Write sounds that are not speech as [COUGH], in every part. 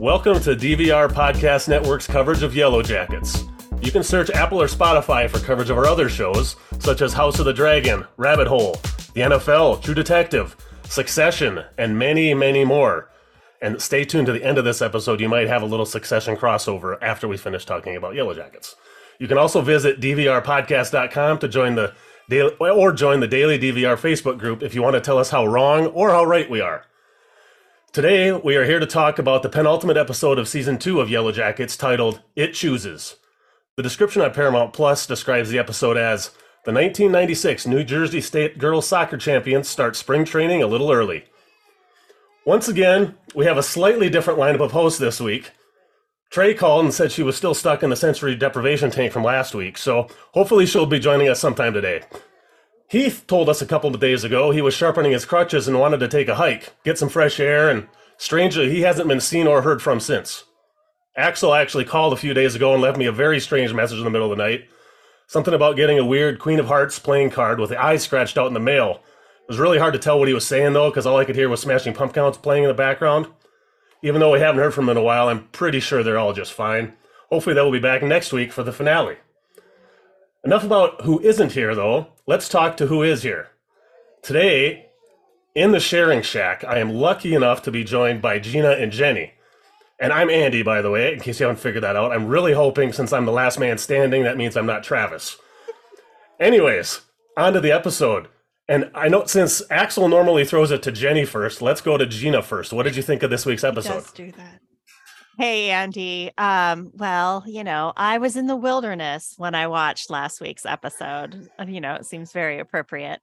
Welcome to DVR Podcast Network's coverage of Yellow Jackets. You can search Apple or Spotify for coverage of our other shows, such as House of the Dragon, Rabbit Hole, The NFL, True Detective, Succession, and many, many more. And stay tuned to the end of this episode. You might have a little Succession crossover after we finish talking about Yellow Jackets. You can also visit dvrpodcast.com to join the daily, or join the Daily DVR Facebook group if you want to tell us how wrong or how right we are. Today, we are here to talk about the penultimate episode of season two of Yellow Jackets titled It Chooses. The description on Paramount Plus describes the episode as the 1996 New Jersey State girls soccer champions start spring training a little early. Once again, we have a slightly different lineup of hosts this week. Trey called and said she was still stuck in the sensory deprivation tank from last week, so hopefully she'll be joining us sometime today. Heath told us a couple of days ago he was sharpening his crutches and wanted to take a hike, get some fresh air, and strangely, he hasn't been seen or heard from since. Axel actually called a few days ago and left me a very strange message in the middle of the night. Something about getting a weird Queen of Hearts playing card with the eyes scratched out in the mail. It was really hard to tell what he was saying though, because all I could hear was Smashing Pumpkins playing in the background. Even though we haven't heard from him in a while, I'm pretty sure they're all just fine. Hopefully, they will be back next week for the finale. Enough about who isn't here, though. Let's talk to who is here. Today, in the sharing shack, I am lucky enough to be joined by Gina and Jenny. And I'm Andy, by the way, in case you haven't figured that out. I'm really hoping, since I'm the last man standing, that means I'm not Travis. Anyways, on to the episode. And I know since Axel normally throws it to Jenny first, let's go to Gina first. What did you think of this week's episode? Let's do that. Hey, Andy. Um, well, you know, I was in the wilderness when I watched last week's episode. You know, it seems very appropriate.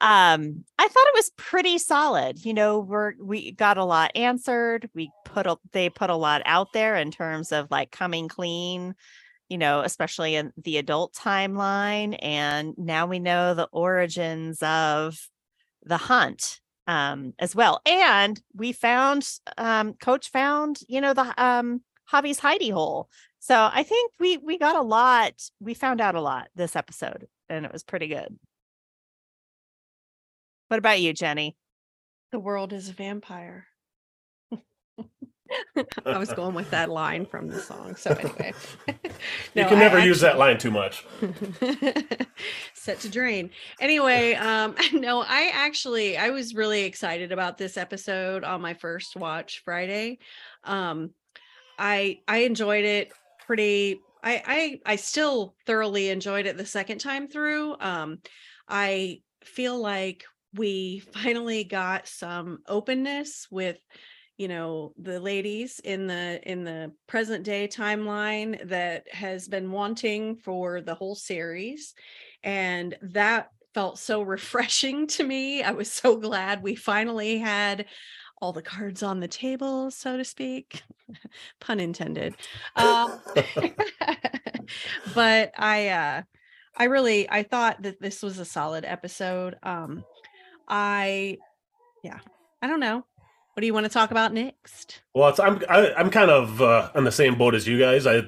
Um, I thought it was pretty solid. You know, we're we got a lot answered. We put a they put a lot out there in terms of like coming clean, you know, especially in the adult timeline. And now we know the origins of the hunt um as well. And we found um coach found you know the um javi's Heidi hole. So i think we we got a lot we found out a lot this episode and it was pretty good. What about you jenny? The world is a vampire. [LAUGHS] I was going with that line from the song. So anyway, you No, can I never use that line too much. [LAUGHS] set to drain anyway um [LAUGHS] no i actually i was really excited about this episode on my first watch friday um i i enjoyed it pretty i i i still thoroughly enjoyed it the second time through um i feel like we finally got some openness with you know the ladies in the in the present day timeline that has been wanting for the whole series and that felt so [LAUGHS] refreshing to me. I was so glad we finally had all the cards on the table so to speak [LAUGHS] pun intended. Um, [LAUGHS] but i uh i really i thought that this was a solid episode. Um i yeah i don't know what do you want to talk about next Well, it's, I'm I, I'm kind of uh, on the same boat as you guys. I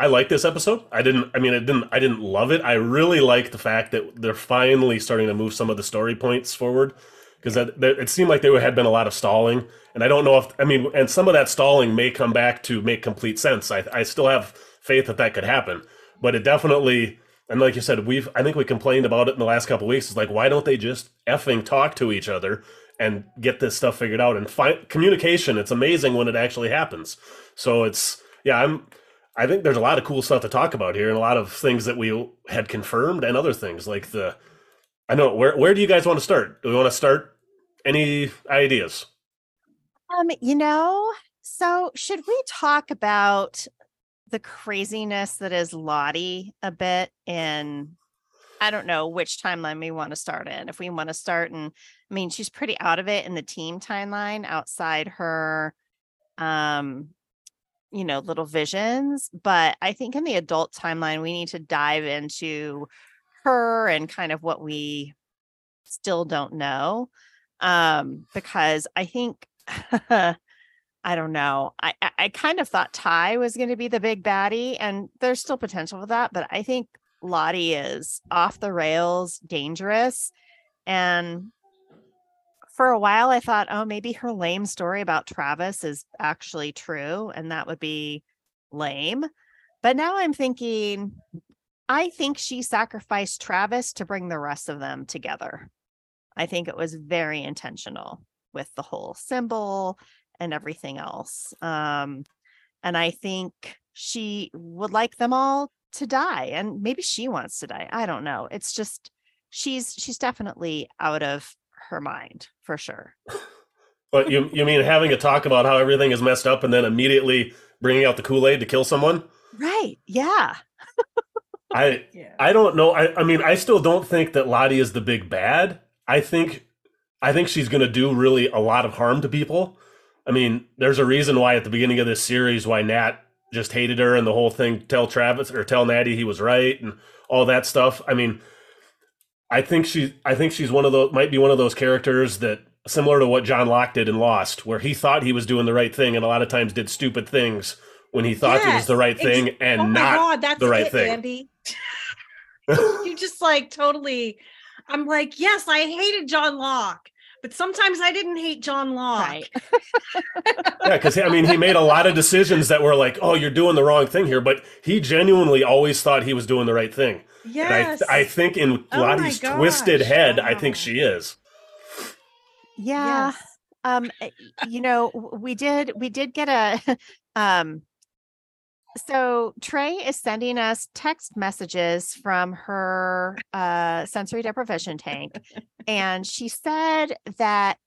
I like this episode. I didn't. I mean, I didn't. I didn't love it. I really like the fact that they're finally starting to move some of the story points forward because that, that it seemed like there had been a lot of stalling, and I don't know if I mean, and some of that stalling may come back to make complete sense. I I still have faith that that could happen, but it definitely. And like you said, we've I think we complained about it in the last couple weeks. It's like why don't they just effing talk to each other and get this stuff figured out and find communication? It's amazing when it actually happens. So it's yeah, I'm I think there's a lot of cool stuff to talk about here and a lot of things that we had confirmed and other things like the I know where where do you guys want to start? Do we want to start any ideas? um you know so should we talk about the craziness that is lottie a bit in I don't know which timeline we want to start in. If we want to start in, I mean, she's pretty out of it in the team timeline outside her, um, you know, little visions. But I think in the adult timeline, we need to dive into her and kind of what we still don't know. Um, because I think [LAUGHS] I don't know. I I kind of thought Tai was going to be the big baddie, and there's still potential for that. But I think Lottie is off the rails, dangerous, and for a while I thought, oh, maybe her lame story about Travis is actually true, and that would be lame. But now I'm thinking, I think she sacrificed Travis to bring the rest of them together. I think it was very intentional with the whole symbol and everything else. Um, and I think she would like them all to die, and maybe she wants to die. I don't know. It's just she's she's definitely out of her mind for sure. But you you mean having a talk about how everything is messed up and then immediately bringing out the Kool Aid to kill someone? Right. Yeah. I Yeah. I don't know. I, I mean, I still don't think that Lottie is the big bad. I think I think she's going to do really a lot of harm to people. I mean, there's a reason why at the beginning of this series why Nat just hated her and the whole thing tell Travis or tell Natty he was right and all that stuff. I mean, I think she I think she's one of those might be one of those characters that similar to what John Locke did in Lost, where he thought he was doing the right thing and a lot of times did stupid things when he thought it was the right ex- thing and oh not god, that's the right it, thing. Andy. you just like totally. I'm like, yes, I hated John Locke, but sometimes I didn't hate John Locke. Right. [LAUGHS] Yeah, because I mean, he made a lot of decisions that were like, "Oh, you're doing the wrong thing here," but he genuinely always thought he was doing the right thing. And Yes. I, I think in Oh my Lottie's twisted gosh, head, I think she is. Yeah. Yes. um uh, you know we did we did get a [LAUGHS] um so trey is sending us text messages from her uh sensory deprivation tank and she said that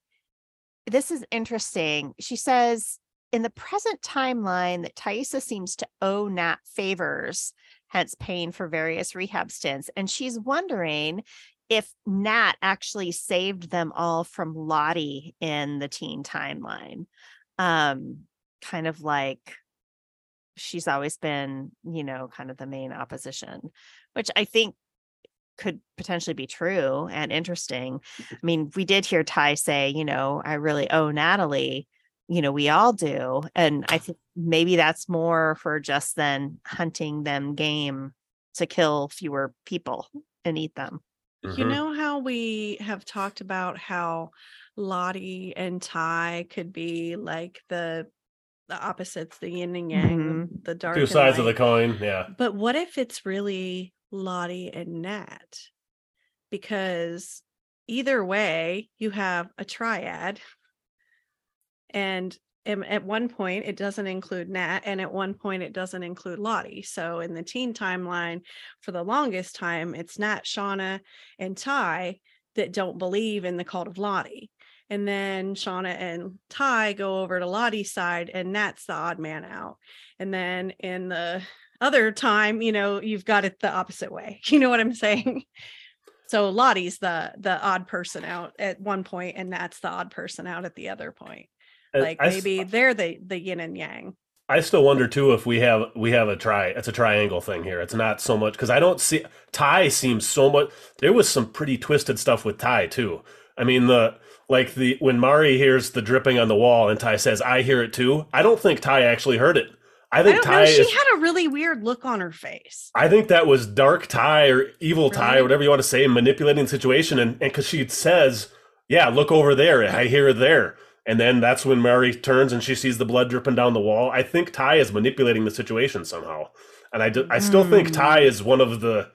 this is interesting she says in the present timeline that Taissa seems to owe Nat favors, hence paying for various rehab stints. And she's wondering if Nat actually saved them all from Lottie in the teen timeline. Um, kind of like she's always been, you know, kind of the main opposition, which I think could potentially be true and interesting. I mean, we did hear Tai say, you know, I really owe Natalie, you know, we all do. And I think maybe that's more for just then hunting them game to kill fewer people and eat them. You Mhm. know how we have talked about how Lottie and Tai could be like the the opposites, the yin and yang, Mhm. the dark. two sides of the coin. Yeah, But what if it's really Lottie and Nat? Because either way, you have a triad. And at one point, it doesn't include Nat, and at one point, it doesn't include Lottie. So in the teen timeline, for the longest time, it's Nat, Shauna, and Tai that don't believe in the cult of Lottie. And then Shauna and Tai go over to Lottie's side, and Nat's the odd man out. And then in the other time, you know, you've got it the opposite way. [LAUGHS] You know what I'm saying? So Lottie's the the odd person out at one point, and Nat's the odd person out at the other point. Like I maybe they're the the yin and yang. I still wonder too if we have we have a try. It's a triangle thing here. It's not so much because I don't see Tai seems so much. There was some pretty twisted stuff with Tai too. I mean the like the when Mari hears the dripping on the wall and Tai says I hear it too. I don't think Tai actually heard it. I I think don't Tai know. She is. had a really weird look on her face. I think that was dark Tai or evil Tai or whatever you want to say, manipulating the situation. And because she says, "Yeah, look over there. I hear it there." And then that's when Mari turns and she sees the blood dripping down the wall. I think Tai is manipulating the situation somehow, and I, do, I still think Hmm. Tai is one of the.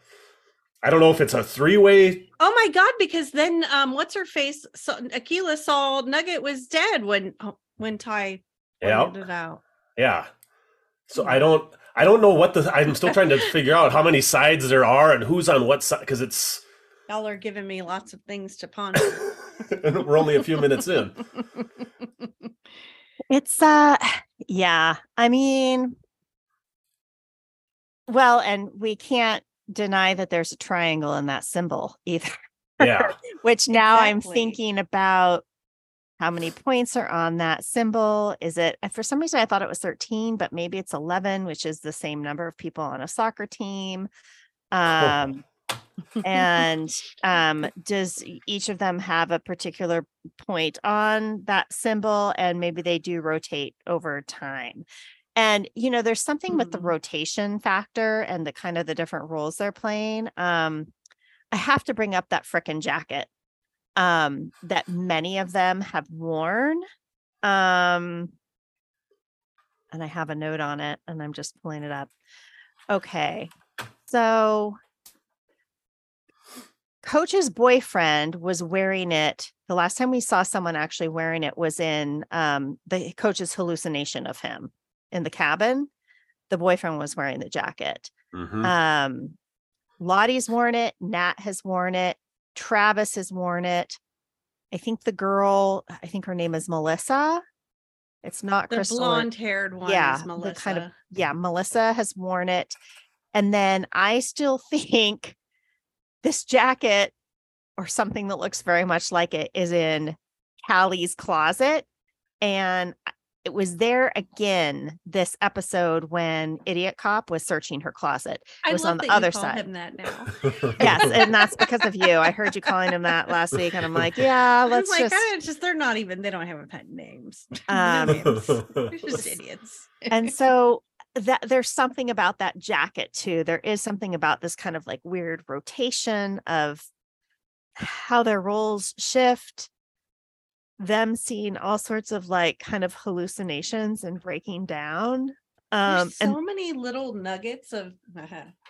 I don't know if it's a three way. Oh my god! Because then, um, what's her face? So Akilah saw Nugget was dead when oh, when Tai Yeah, pointed it out. yeah. So I don't. I don't know what the. I'm still trying to [LAUGHS] figure out how many sides there are and who's on what side because it's. Y'all are giving me lots of things to ponder. [LAUGHS] we're only a few minutes in. [LAUGHS] It's uh yeah, I mean well, and we can't deny that there's a triangle in that symbol either, Yeah. [LAUGHS] which now I'm thinking about how many points are on that symbol. Is it for some reason I thought it was 13, but maybe it's 11, which is the same number of people on a soccer team. Um [LAUGHS] and um does each of them have a particular point on that symbol and maybe they do rotate over time and you know there's something with the Mhm. rotation factor and the kind of the different roles they're playing um i have to bring up that frickin' jacket um, that many of them have worn. Um, and I have a note on it and I'm just pulling it up. Okay. So coach's boyfriend was wearing it the last time we saw someone actually wearing it was in um, the coach's hallucination of him in the cabin the boyfriend was wearing the jacket Mhm. um lottie's worn it nat has worn it travis has worn it i think the girl i think her name is melissa it's not The crystal or- blonde haired one Yeah, is the Melissa. kind of- yeah, Melissa has worn it. And then I still [LAUGHS] think this jacket or something that looks very much like it is in Callie's closet. And I- it was there again this episode when Idiot Cop was searching her closet. I was love on the that you other call side. him that now. [LAUGHS] Yes, and [LAUGHS] that's because of you. I heard you calling him that last week, and I'm like, yeah, I'm let's like, just. "Ah, just they're not even they don't have a pet names. [LAUGHS] Um, names. They're just idiots. and so that there's something about that jacket too there is something about this kind of like weird rotation of how their roles shift them seeing all sorts of like kind of hallucinations and breaking down um There's so and many little nuggets of [LAUGHS]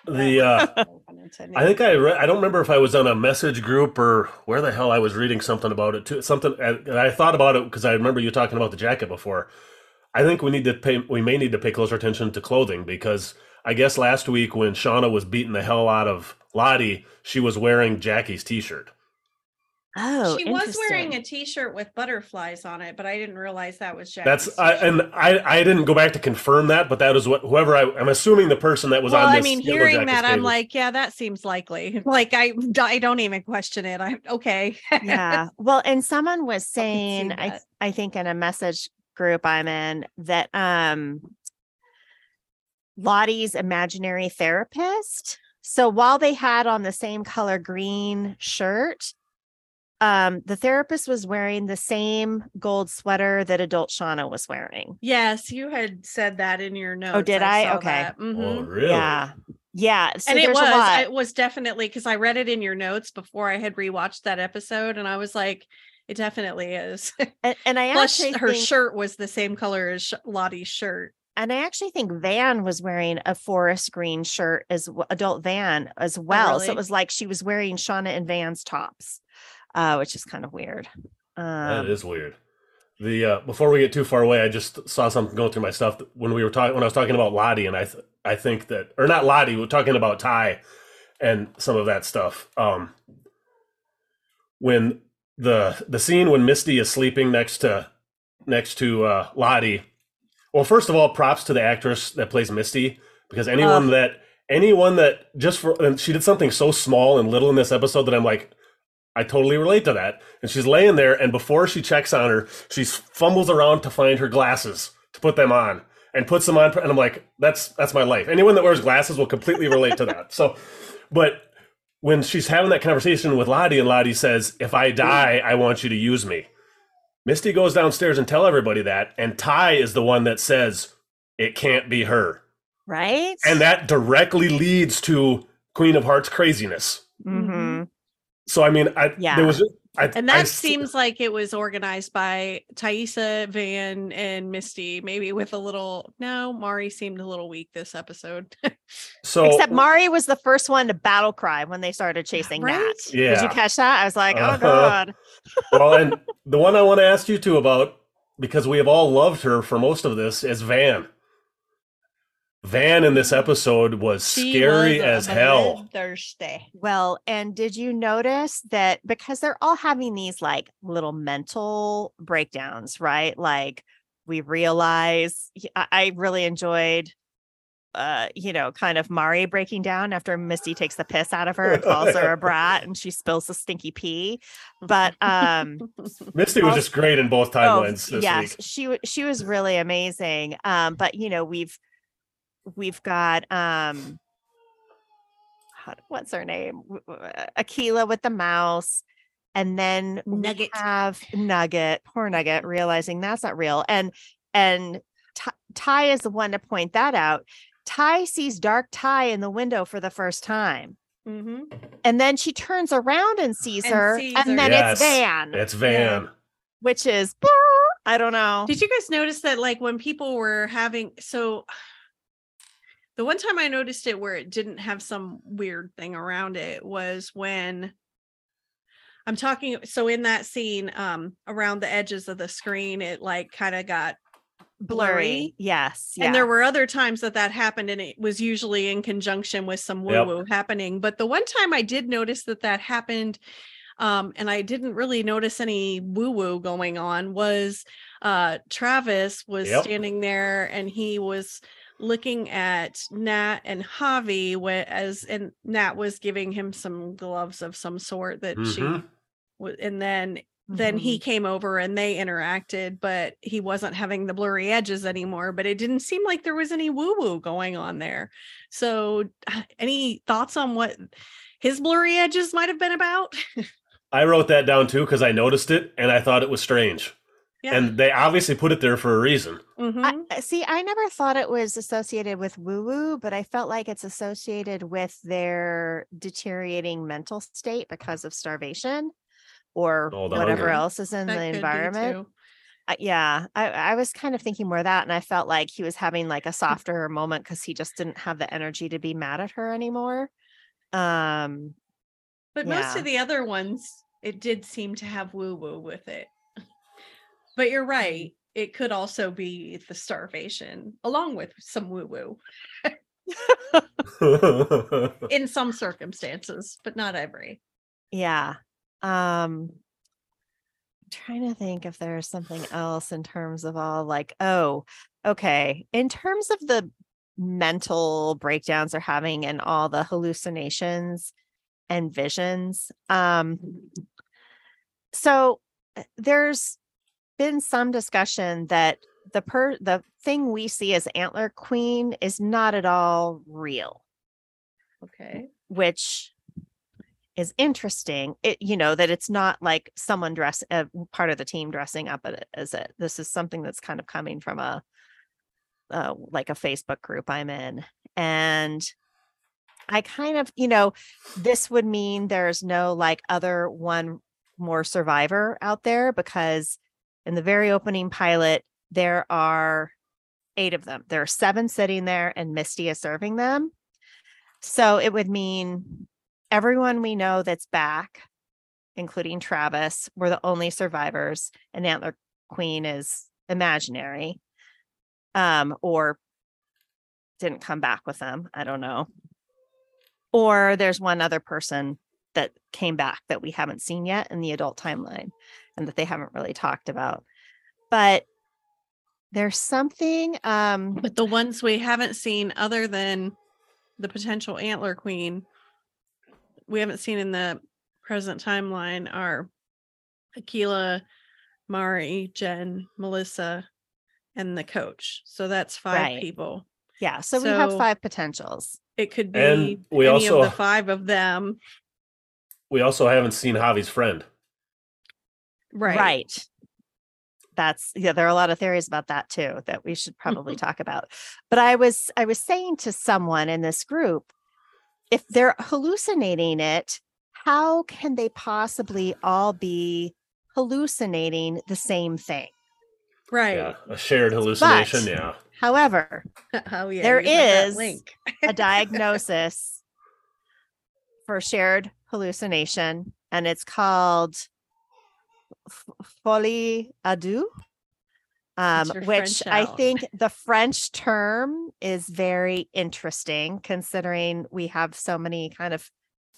the uh, no pun intended. I think I re- I don't remember if I was on a message group or where the hell I was reading something about it too. Something and I thought about it because I remember you talking about the jacket before. I think we need to pay. We may need to pay closer attention to clothing because I guess last week when Shauna was beating the hell out of Lottie, she was wearing Jackie's T-shirt. Oh she was wearing a t-shirt with butterflies on it, but I didn't realize that was Jackie's That's I, and I I didn't go back to confirm that, but that is what whoever I I'm assuming the person that was well, on. This I mean, hearing that, I'm like, yeah, that seems likely. [LAUGHS] Like, I, [LAUGHS] I don't even question it. I'm okay. yeah [LAUGHS] well and someone was saying i i think in a message group i'm in that um lottie's imaginary therapist so while they had on the same color green shirt um the therapist was wearing the same gold sweater that adult shauna was wearing yes, you had said that in your notes. Oh, did I? saw Okay. that. Oh, Mhm. really? yeah yeah so and it was, a lot. it was definitely because I read it in your notes before I had rewatched that episode, and I was like, it definitely is. [LAUGHS] and, and i Plus, actually her think- shirt was the same color as Lottie's shirt. and I actually think Van was wearing a forest green shirt as w- adult Van as well. So really? it was like she was wearing Shauna and Van's tops, uh, which is kind of weird. That Um, is weird. The uh, before we get too far away, I just saw something going through my stuff when we were talking when I was talking about Lottie, and I th- I think that or not Lottie, we are talking about Ty and some of that stuff. Um, when the the scene when Misty is sleeping next to next to uh, Lottie. Well, first of all, props to the actress that plays Misty because anyone Ugh. that anyone that just for and she did something so small and little in this episode that I'm like, I totally relate to that. And she's laying there, and before she checks on her, she fumbles around to find her glasses to put them on and puts them on. And I'm like, that's that's my life. Anyone that wears glasses will completely relate to that. So, but when she's having that conversation with Lottie, and Lottie says, "If I die, I want you to use me." Misty goes downstairs and tell everybody that, and Tai is the one that says it can't be her, right. and that directly leads to Queen of Hearts craziness. So I mean, I Yeah. there was I, And that s- seems like it was organized by Taissa, Van, and Misty, maybe with a little. No, Mari seemed a little weak this episode. [LAUGHS] so Except Mari was the first one to battle cry when they started chasing Right? Nat. Did you catch that? I was like, Uh-huh. oh god. [LAUGHS] well, and the one I want to ask you two about because we have all loved her for most of this is Van. Van in this episode was She scary was as hell. Thursday. Well, and did you notice that because they're all having these like little mental breakdowns, right? Like we realize I really enjoyed uh, you know, kind of Mari breaking down after Misty takes the piss out of her and calls her a brat and she spills the stinky pee. But um [LAUGHS] Misty was Oh. just great in both Oh, timelines this yes, week. she she was really amazing. Um, but you know, we've we've got um, what's her name? W- w- uh, Akilah with the mouse, and then we Nugget. have Nugget, poor Nugget, realizing that's not real, and and Tai, Tai is the one to point that out. Tai sees Dark Tai in the window for the first time. hmm And then she turns around and sees And her, sees and her. then Yes. it's Van, It's Van. which is I don't know. Did you guys notice that like when people were having so the one time I noticed it where it didn't have some weird thing around it was when I'm talking so in that scene um around the edges of the screen it like kind of got blurry. blurry. Yes. and there were other times that that happened and it was usually in conjunction with some woo Yep. woo happening but the one time I did notice that that happened um and I didn't really notice any woo woo going on was uh Travis was Yep. standing there and he was looking at Nat and Javi as and Nat was giving him some gloves of some sort that she Mhm. w- and then then he Mhm. came over and they interacted, but he wasn't having the blurry edges anymore. But it didn't seem like there was any woo woo going on there. So, uh, any thoughts on what his blurry edges might have been about? [LAUGHS] I wrote that down too because I noticed it and I thought it was strange. Yeah. And they obviously put it there for a reason. Mhm. I, see, I never thought it was associated with woo woo, but I felt like it's associated with their deteriorating mental state because of starvation or Oh, whatever hunger. else is in That the environment. Uh, yeah, I, I was kind of thinking more of that, and I felt like he was having like a softer moment because he just didn't have the energy to be mad at her anymore. Um, But most of the other ones, it did seem to have woo woo with it. But you're right. It could also be the starvation along with some woo woo [LAUGHS] in some circumstances, but not every. yeah. Um, I'm trying to think if there's something else in terms of all like, oh, okay. In terms of the mental breakdowns they're having and all the hallucinations and visions. Um, so uh, there's been some discussion that the per the thing we see as antler queen is not at all real. Okay. which is interesting it you know that it's not like someone dress uh, part of the team dressing up as it. This is something that's kind of coming from a uh, like a facebook group i'm in. And i kind of you know this would mean there's no like other one more survivor out there because in the very opening pilot there are eight of them there are seven sitting there and misty is serving them so it would mean everyone we know that's back, including Travis, we're the only survivors, and Antler Queen is imaginary. Um, or didn't come back with them. I don't know. Or there's one other person that came back that we haven't seen yet in the adult timeline and that they haven't really talked about. But there's something um But the ones we haven't seen other than the potential antler queen, we haven't seen in the present timeline are Akilah, Mari, Gen, Melissa, and the coach. So that's five Right. people. yeah, so, we have five potentials. It could be And we any also- of the five of them. We also haven't seen Javi's friend. Right. Right. That's yeah, there are a lot of theories about that too that we should probably [LAUGHS] talk about. But I was I was saying to someone in this group, if they're hallucinating it, how can they possibly all be hallucinating the same thing? Right. Yeah, a shared hallucination. But- yeah. However, [LAUGHS] oh yeah. There you got that is- link. a [LAUGHS] diagnosis for shared hallucination, and it's called folie à deux, um, which French I out. think the French term is very interesting considering we have so many kind of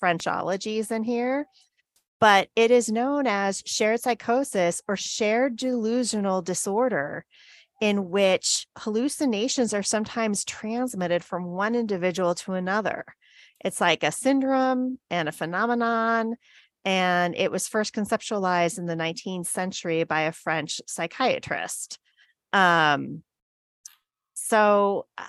Frenchologies in here. But it is known as shared psychosis or shared delusional disorder in which hallucinations are sometimes transmitted from one individual to another. It's like a syndrome and a phenomenon. And it was first conceptualized in the 19th century by a French psychiatrist. Um, so uh,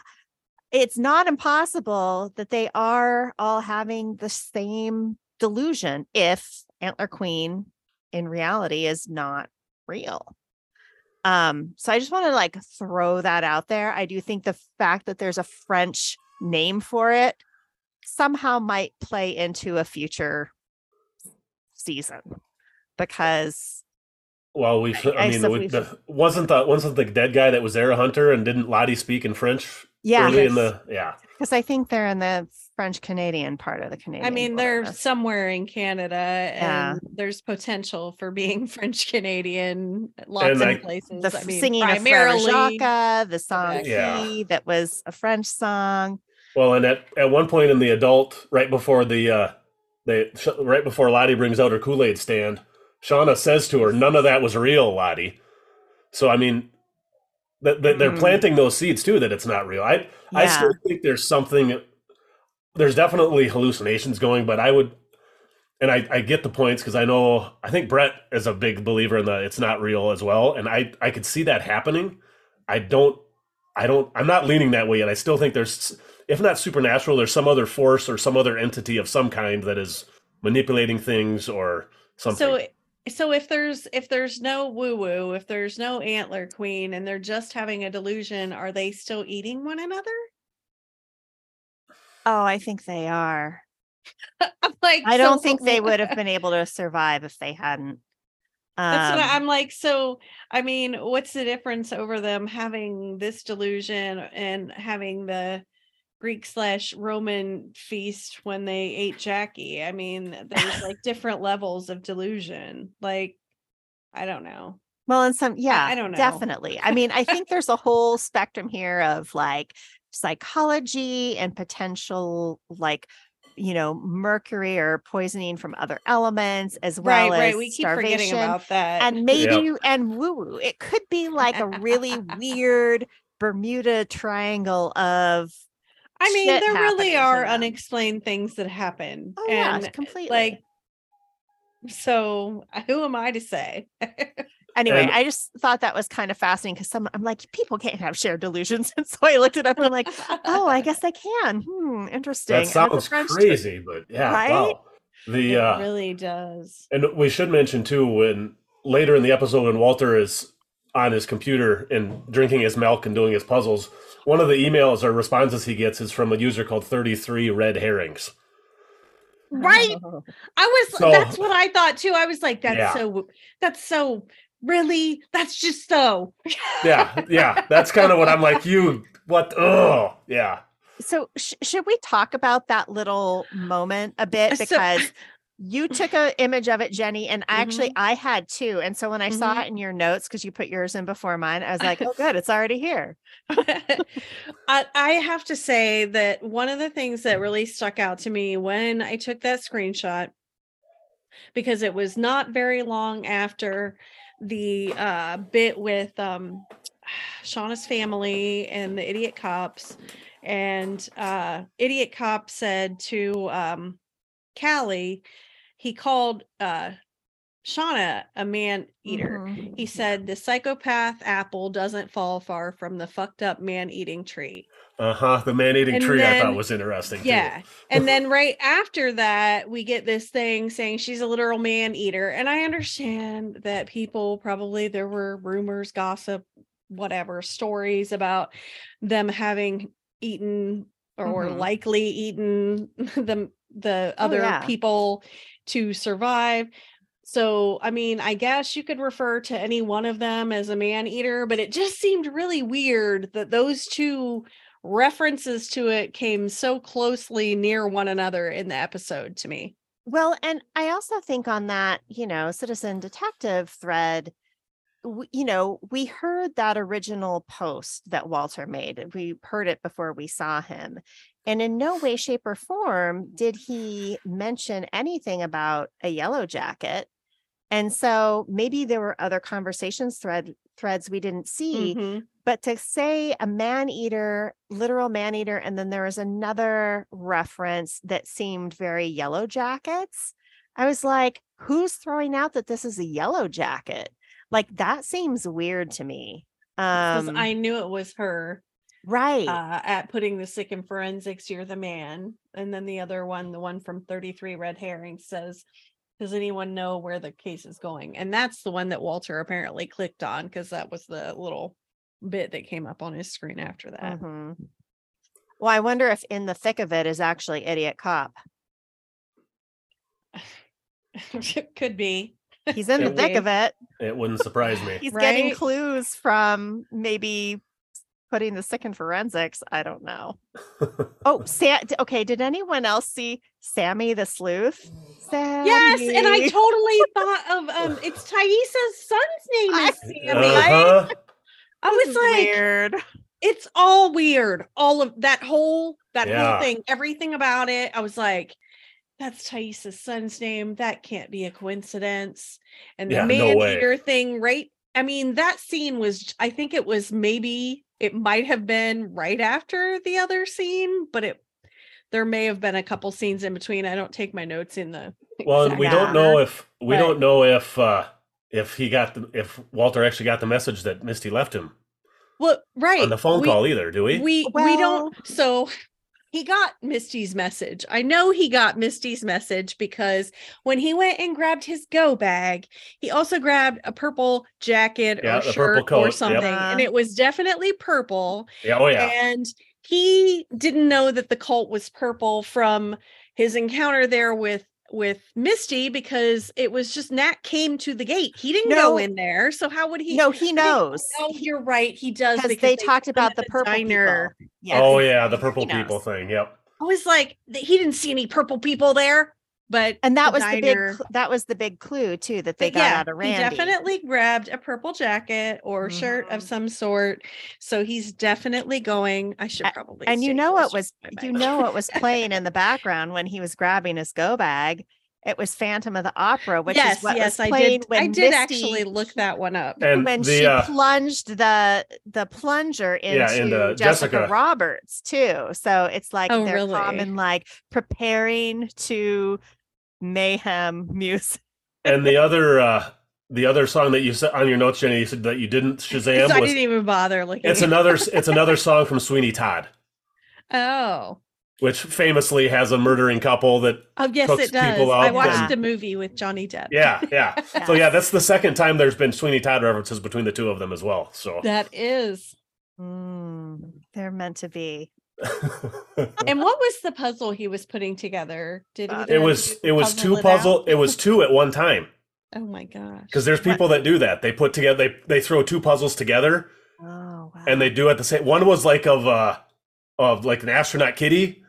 it's not impossible that they are all having the same delusion if Antler Queen in reality is not real. Um, so I just want to like throw that out there. I do think the fact that there's a French name for it somehow might play into a future season because Well, we. I- I, I mean, we, the, wasn't the wasn't the dead guy that was there a hunter and didn't Lottie speak in French yeah early in the yeah. because i think they're in the french canadian part of the canadian I mean, they're somewhere in Canada, Yeah. and there's potential for being [LAUGHS] French Canadian lots And of I- places. the I f- mean, singing of Frere primarily. Jacques, the song Yeah. That was a French song. Well, and at, at one point in the adult, right before the uh, they right before Lottie brings out her Kool Aid stand, Shauna says to her, "None of that was real, Lottie." So I mean, that they're Mm. planting those seeds too that it's not real. I I still think there's something. There's definitely hallucinations going, but I would, and I I get the points because I know I think Brett is a big believer in the it's not real as well, and I I could see that happening. I don't I don't I'm not leaning that way yet. I still think there's if not supernatural, there's some other force or some other entity of some kind that is manipulating things or something. So, so if there's if there's no woo woo, if there's no antler queen, and they're just having a delusion, are they still eating one another? Oh, I think they are. [LAUGHS] I'm like, I don't think they would have [LAUGHS] been able to survive if they hadn't. That's what Um, I- I'm like. So, I mean, what's the difference over them having this delusion and having the Greek slash Roman feast when they ate Jackie? I mean, there's like [LAUGHS] different levels of delusion. Like, I don't know. Well, and some, yeah, I don't know. Definitely. I mean, I think there's a whole [LAUGHS] spectrum here of like psychology and potential, like, you know, mercury or poisoning from other elements, as well right, as right. We keep forgetting starvation. about that. and maybe and woo woo. It could be like a really [LAUGHS] weird Bermuda Triangle of. I mean, shit there really are unexplained things that happen. Oh yeah, and completely. like, so who am I to say? [LAUGHS] anyway, And- I just thought that was kind of fascinating because some I'm like, people can't have shared delusions. [LAUGHS] And so I looked it up and I'm like, oh, I guess [LAUGHS] I can. Hmm, interesting. that As a sounds French tr- crazy, but yeah, Right? wow. The it uh, really does. And we should mention too when later in the episode when Walter is on his computer and drinking his milk and doing his puzzles, one of the emails or responses he gets is from a user called 33 Red Herrings. Right. [LAUGHS] I was So- that's what I thought too. I was like, that's Yeah. so that's so really that's just so Yeah, [LAUGHS] yeah. That's kind of what I'm like, you what oh yeah. So sh- should we talk about that little moment a bit So- because [LAUGHS] you took an image of it, Jenny, and actually Mm-hmm. I had too. And so when I saw it in your notes, because you put yours in before mine, I was like, oh, good, it's already here. [LAUGHS] I, I have to say that one of the things that really stuck out to me when I took that screenshot, because it was not very long after the uh, bit with um, Shauna's family and the idiot cops, and uh, idiot cop said to um, Callie, he called uh, Shauna a man eater Mhm. he said the psychopath apple doesn't fall far from the fucked up man eating tree. Uh-huh. The man-eating And tree I thought was interesting too. Yeah. and then [LAUGHS] right after that, we get this thing saying she's a literal man eater. And I understand that people probably there were rumors, gossip, whatever, stories about them having eaten or Mhm. likely eaten [LAUGHS] the the Oh, other yeah. people to survive. So, I mean, I guess you could refer to any one of them as a man eater, but it just seemed really weird that those two references to it came so closely near one another in the episode to me. Well, and I also think on that, you know, citizen detective thread, w- you know, we heard that original post that Walter made. We heard it before we saw him. And in no way, shape, or form did he mention anything about a yellow jacket. And so maybe there were other conversations thread threads we didn't see, Mhm. but to say a man eater, literal man eater, and then there was another reference that seemed very yellow jackets. I was like, who's throwing out that this is a yellow jacket? Like that seems weird to me. Um, I knew it was her right. uh, at putting the sick in forensics, you're the man. And then the other one, the one from 33 Red Herring says, Does anyone know where the case is going? And that's the one that Walter apparently clicked on because that was the little bit that came up on his screen after that. Mhm. Well, I wonder if in the thick of it is actually idiot cop. [LAUGHS] Could be. He's in the thick be. of it. It wouldn't surprise me. [LAUGHS] He's getting clues from maybe putting the sick in forensics. I don't know. Oh, [LAUGHS] Sam. Okay, did anyone else see Sammy the sleuth? Sammy. Yes, and I totally [LAUGHS] thought of um it's Taissa's son's name I- is Sammy. Uh-huh. I was like, weird. it's all weird. All of that whole that Yeah. whole thing, everything about it. I was like, that's Taissa's son's name. That can't be a coincidence. And the Yeah, no man way. eater thing, right? I mean, that scene was I think it was maybe it might have been right after the other scene, but it there may have been a couple scenes in between. I don't take my notes in the Well, we don't know if we but- don't know if uh if he got the if Walter actually got the message that Misty left him Well, right. on the phone we, call either, do we? We we don't so he got Misty's message. I know he got Misty's message because when he went and grabbed his go bag, he also grabbed a purple jacket Yeah, or shirt coat, or yep. something. And Uh. it was definitely purple. yeah, oh yeah. And he didn't know that the cult was purple from his encounter there with with Misty because it was just Nat came to the gate. He didn't No. go in there. So how would he No, he knows. Oh, you're right. He does Because they talked about the purple diner. people. Yes. oh yeah, the purple He knows. people thing. Yep. I was like, he didn't see any purple people there, but And that the was the big that was the big clue too that they got yeah, out of he Randy. definitely grabbed a purple jacket or shirt of Mhm. some sort. So he's definitely going. I should probably. and you know closer what was you know what was playing in the [LAUGHS] background when he was grabbing his go bag it was phantom of the opera which yes, is what yes, was I did. when I did Misty- actually look that one up. And when the she uh, plunged the the plunger into, Yeah, into Jessica, Jessica. Roberts too. So it's like Oh, they're really? common like preparing to mayhem music. and the other uh the other song that you said on your notes, Jenny, you said that you didn't [LAUGHS] Shazam so I was didn't even bother looking. it's another [LAUGHS] it's another song from Sweeney Todd, Oh, which famously has a murdering couple that oh yes, Cooks it does. people I watched and- the movie with Johnny Depp. yeah, [LAUGHS] yeah. So yeah, that's the second time there's been Sweeney Todd references between the two of them as well. So that is. Mm, they're meant to be. [LAUGHS] And what was the puzzle he was putting together? Did Uh, it was it was two out? puzzle it was two at one time Oh my gosh. because there's people that do that. They put together they they throw two puzzles together Oh wow. and they do it the same. One was like of uh of like an astronaut kitty,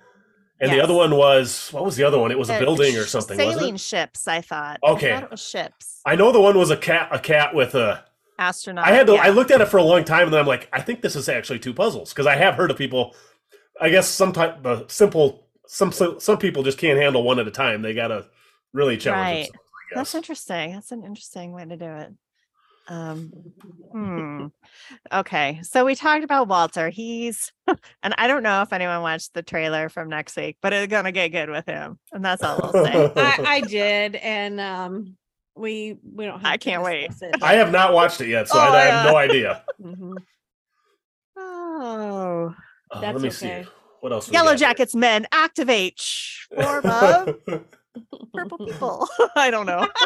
and the other one was what was the other one? It was a Uh, building or sh- something. Sailing Wasn't it? ships, I thought. I Okay. thought it was ships. I know the one was a cat a cat with a. Astronaut. I had to. yeah. I looked at it for a long time, and then I'm like, I think this is actually two puzzles because I have heard of people. I guess sometimes the simple some some some people just can't handle one at a time. They gotta really challenge Right. themselves. I That's interesting. That's an interesting way to do it. Um, hmm. Okay, so we talked about Walter. He's, [LAUGHS] and I don't know if anyone watched the trailer from next week, but it's gonna get good with him, and that's all I'll say. I, [LAUGHS] I did, and um, we we don't. Have I can't wait. discuss it, I have not watched it yet, so Oh, I, I have yeah. no idea. but- Mhm. [LAUGHS] Oh, Uh, That's let me okay. see. What else? Yellow? Jackets men activate. Shh, Form of purple people. [LAUGHS] [LAUGHS] I don't know. [LAUGHS]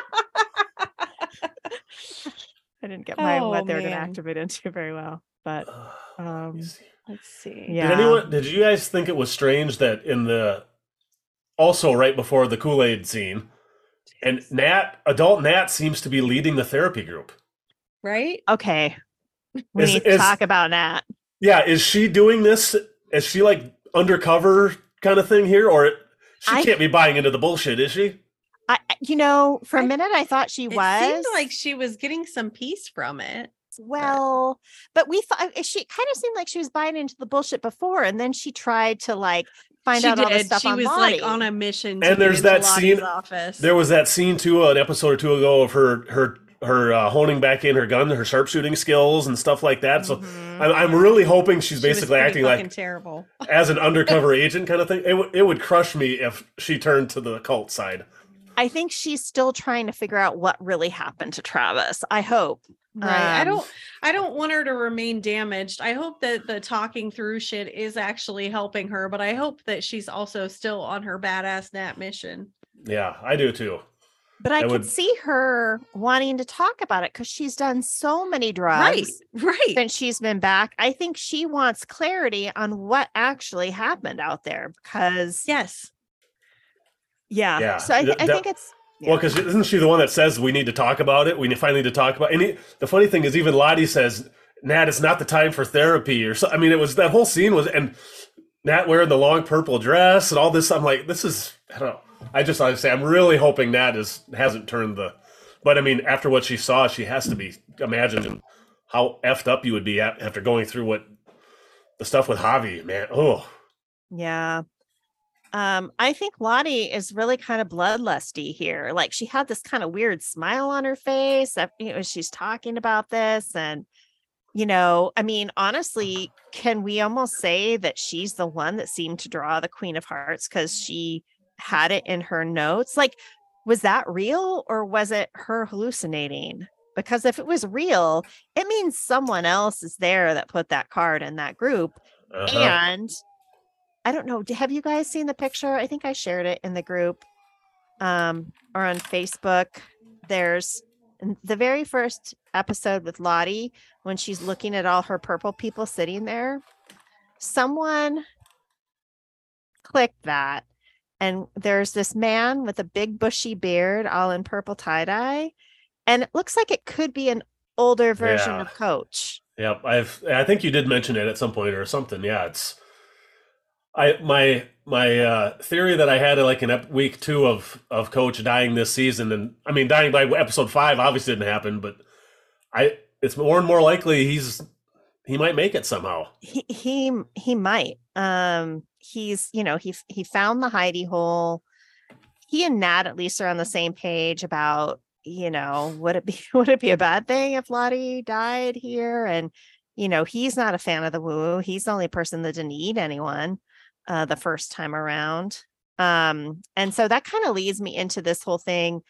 I didn't get my Oh, what they were going to activate into very well, but [SIGHS] let me um, see. Let's see. yeah. Did anyone? Did you guys think it was strange that in the also right before the Kool Aid scene, and Nat, adult Nat, seems to be leading the therapy group. Right? Okay. We Is- need to is- talk about Nat. Yeah, is she doing this? Is she like undercover kind of thing here, or she I- can't be buying into the bullshit? Is she? I, I- you know, for a I- minute I thought she was. It was seemed like she was getting some peace from it. well, but we thought uh, she kind of seemed like she was buying into the bullshit before, and then she tried to like find she out all the did. stuff She on was Lottie. like on a mission. To And get there's into that Lottie's scene- Office. There was that scene too, an episode or two ago of her her her uh, honing back in her gun, her sharpshooting skills and stuff like that. So Mhm. I'm, I'm really hoping she's She basically pretty acting like terrible. [LAUGHS] as an undercover agent kind of thing. It would it would crush me if she turned to the cult side. I think she's still trying to figure out what really happened to Travis. I hope. Right. I Um, don't I don't want her to remain damaged. I hope that the talking through shit is actually helping her, but I hope that she's also still on her badass Nat mission. Yeah, I do too. But I, I could would- see her wanting to talk about it because she's done so many Right. drugs Right. since she's been back. I think she wants clarity on what actually happened out there because Yes. yeah. Yeah, So I, th- I that- think it's Well, because isn't she the one that says we need to talk about it? We finally need to talk about. it. And he, the funny thing is, even Lottie says, "Nat, it's not the time for therapy." Or so. I mean, it was that whole scene was, and Nat wearing the long purple dress and all this. I'm like, this is. I don't know. I just I say I'm really hoping Nat is hasn't turned the. But I mean, after what she saw, she has to be. Imagine how effed up you would be after going through what the stuff with Javi, man. Oh, Yeah. Um, I think Lottie is really kind of bloodlusty here. Like she had this kind of weird smile on her face. that, You know, she's talking about this, and you know, I mean, honestly, can we almost say that she's the one that seemed to draw the Queen of Hearts because she had it in her notes? Like, was that real or was it her hallucinating? Because if it was real, it means someone else is there that put that card in that group uh-huh. and I don't know. Have you guys seen the picture? I think I shared it in the group um, or on Facebook. There's the very first episode with Lottie when she's looking at all her purple people sitting there. Someone clicked that, and there's this man with a big bushy beard, all in purple tie dye, and it looks like it could be an older version Yeah. of Coach. Yep, I've I think you did mention it at some point or something. Yeah, it's I my my uh, theory that I had like in ep- week two of of Coach dying this season, and I mean dying by episode five obviously didn't happen, but I it's more and more likely he's he might make it somehow. he he he might um he's you know he he found the hidey hole. He and nat at least are on the same page about you know would it be [LAUGHS] would it be a bad thing if lottie died here? And you know he's not a fan of the woo he's the only person that didn't eat anyone uh the first time around. Um and so that kind of leads me into this whole thing.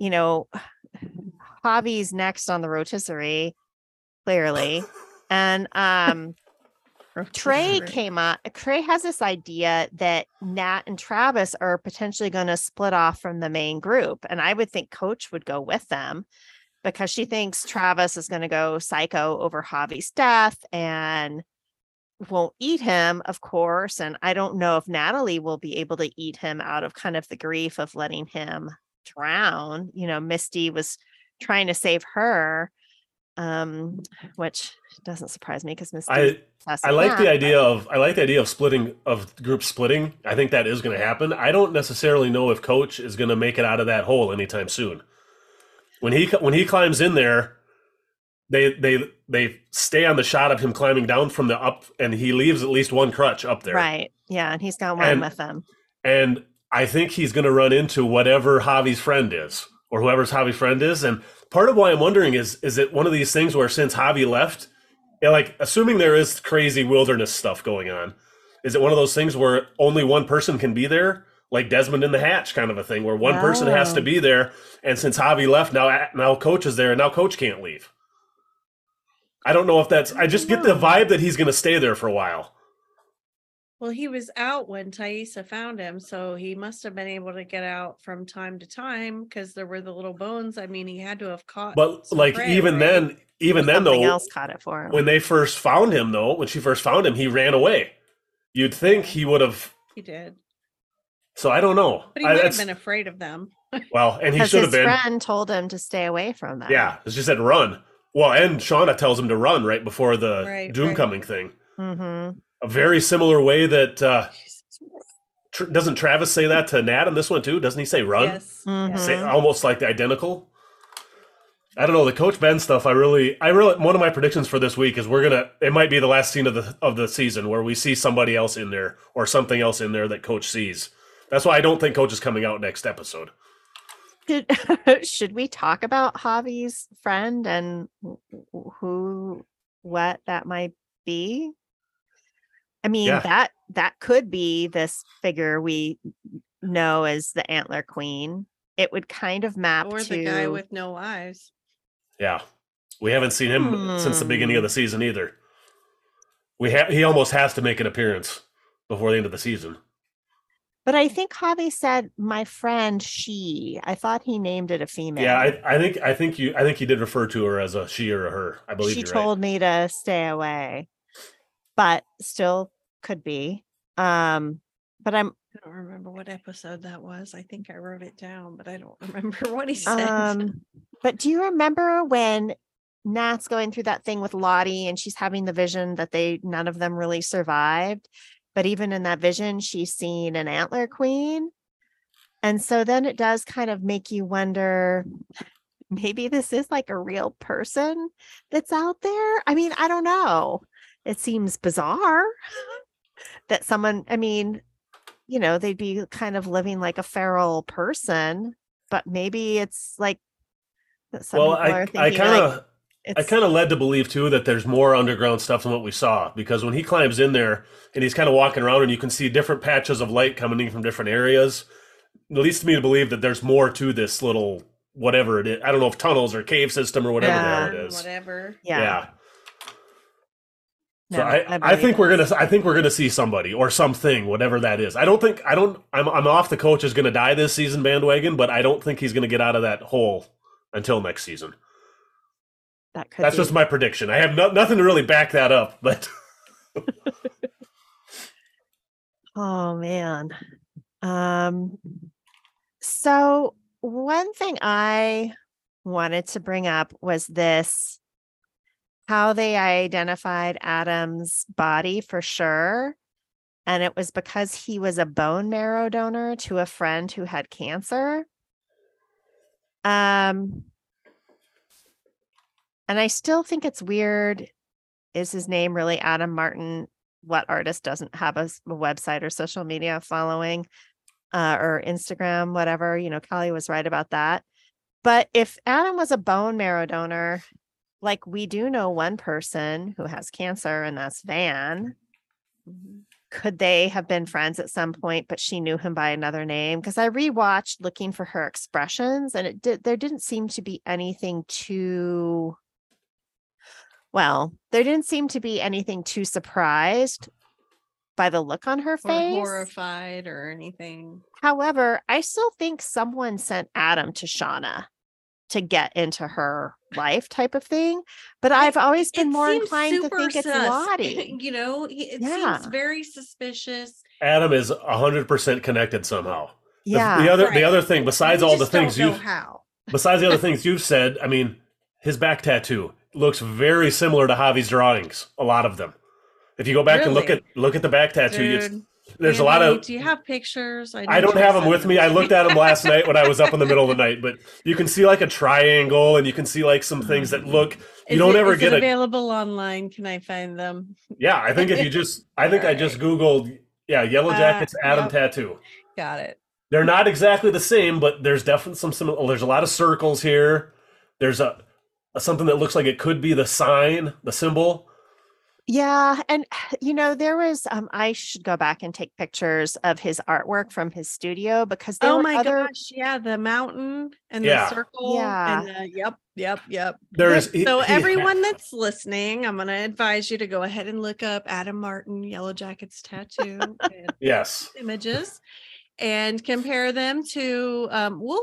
You know [SIGHS] javi's next on the rotisserie clearly. And um Trey came up. Trey has this idea that Nat and Travis are potentially going to split off from the main group. And I would think Coach would go with them because she thinks Travis is going to go psycho over Javi's death and won't eat him, of course. And I don't know if Natalie will be able to eat him out of kind of the grief of letting him drown. You know, Misty was trying to save her um which doesn't surprise me because Misty I I like the idea of I like the idea of splitting of group splitting. I think that is going to happen. I don't necessarily know if Coach is going to make it out of that hole anytime soon. When he when he climbs in there, they they they stay on the shot of him climbing down from the up, and he leaves at least one crutch up there. Right. Yeah. And he's got one And- with him. And I think he's going to run into whatever Javi's friend is, or whoever's Javi's friend is. And part of why I'm wondering is, is it one of these things where since Javi left, yeah, like assuming there is crazy wilderness stuff going on, is it one of those things where only one person can be there, like Desmond in the Hatch kind of a thing, where one person has to Oh. be there, and since Javi left, now now Coach is there, and now Coach can't leave. I don't know if that's. I just get the vibe that he's going to stay there for a while. Well, he was out when Taissa found him, so he must have been able to get out from time to time because there were the little bones. I mean, he had to have caught. But like prey, even right? then, even then Something though, else caught it for him. when they first found him though when she first found him he ran away you'd think he would have he did, so i don't know but he I- might have been afraid of them. [LAUGHS] well and he should have been friend told him to stay away from them. yeah she said run well and shauna tells him to run right before the Right, doom right. coming thing Mm-hmm. A very similar way that uh tr- doesn't travis say that to nat in this one too doesn't he say run Yes. Mhm. say, almost like the identical I don't know the Coach Ben stuff. I really, I really, one of my predictions for this week is we're gonna. It might be the last scene of the of the season where we see somebody else in there or something else in there that Coach sees. That's why I don't think Coach is coming out next episode. Should, [LAUGHS] should we talk about Javi's friend and wh- wh- who, what that might be? I mean, Yeah. that that could be this figure we know as the Antler Queen. It would kind of map Or to the guy with no eyes. Yeah, we haven't seen him since the beginning Hmm. of the season either. We have he almost has to make an appearance before the end of the season. But I think Javi said my friend she. I thought he named it a female. Yeah, I, I think I think you I think he did refer to her as a she or a her. I believe she you're told me to stay away. But still could be. Um but I'm I don't remember what episode that was. I think I wrote it down, but I don't [LAUGHS] remember what he said. um but do you remember when Nat's going through that thing with Lottie and she's having the vision that they none of them really survived? But even in that vision, she's seen an antler queen. And so then it does kind of make you wonder maybe this is like a real person that's out there. I mean, I don't know. It seems bizarre that someone, I mean, you know, they'd be kind of living like a feral person, but maybe it's like that some well, I I thinking kind like of I kind of led to believe too that there's more underground stuff than what we saw because when he climbs in there and he's kind of walking around and you can see different patches of light coming in from different areas, it leads me to believe that there's more to this little whatever it is. I don't know if tunnels or cave system or whatever the hell it Um. Whatever. yeah. Yeah. So no, I, I, think we're gonna I think we're gonna see somebody or something, whatever that is. I don't think I don't I'm I'm off the coach is gonna die this season bandwagon, but I don't think he's gonna get out of that hole until next season. that could That's be. just my prediction. I have no, nothing to really back that up, but [LAUGHS] Oh man. Um so one thing I wanted to bring up was this how they identified Adam's body for sure. And it was because he was a bone marrow donor to a friend who had cancer. Um and I still think it's weird. Is his name really Adam Martin? What artist doesn't have a website or social media following uh, or Instagram, whatever? You know, Callie was right about that. But if Adam was a bone marrow donor, like we do know one person who has cancer, and that's Van, Mhm. could they have been friends at some point but she knew him by another name because i rewatched looking for her expressions and it did there didn't seem to be anything too well there didn't seem to be anything too surprised by the look on her Or face horrified or anything. however i still think someone sent adam to shauna to get into her life type of thing but i've always been It more seems inclined to super think it's sus. [LAUGHS] lottie You know, it Yeah. seems very suspicious. Adam is hundred percent connected somehow. The- yeah The, other Right. the other thing, besides We all the things you how. besides the other [LAUGHS] things you've said, I mean, his back tattoo looks very similar to Javi's drawings. A lot of them. If you go back and look at look at the back tattoo, it's, There's a lot of Do you have pictures? I need don't have them with me. I looked at them last night when I was up in the middle of the night, but you can see like a triangle and you can see like some things that look. You Is don't it- ever get it a. available online. Can I find them? Yeah, I think if you just, I think I just [LAUGHS] googled, yeah, Yellow Uh, Jackets Adam yep. tattoo. Got it. They're not exactly the same, but there's definitely some similar. There's a lot of circles here. There's a, a something that looks like it could be the sign, the symbol. Yeah, and [SIGHS] you know, there was um I should go back and take pictures of his artwork from his studio because there Oh were my other gosh! Yeah, the mountain and Yeah. the circle. Yeah. And the, yep. Yep. Yep. There's So he- everyone that's listening, I'm gonna advise you to go ahead and look up Adam Martin Yellow Jackets tattoo [LAUGHS] and Yes, images and compare them to um we'll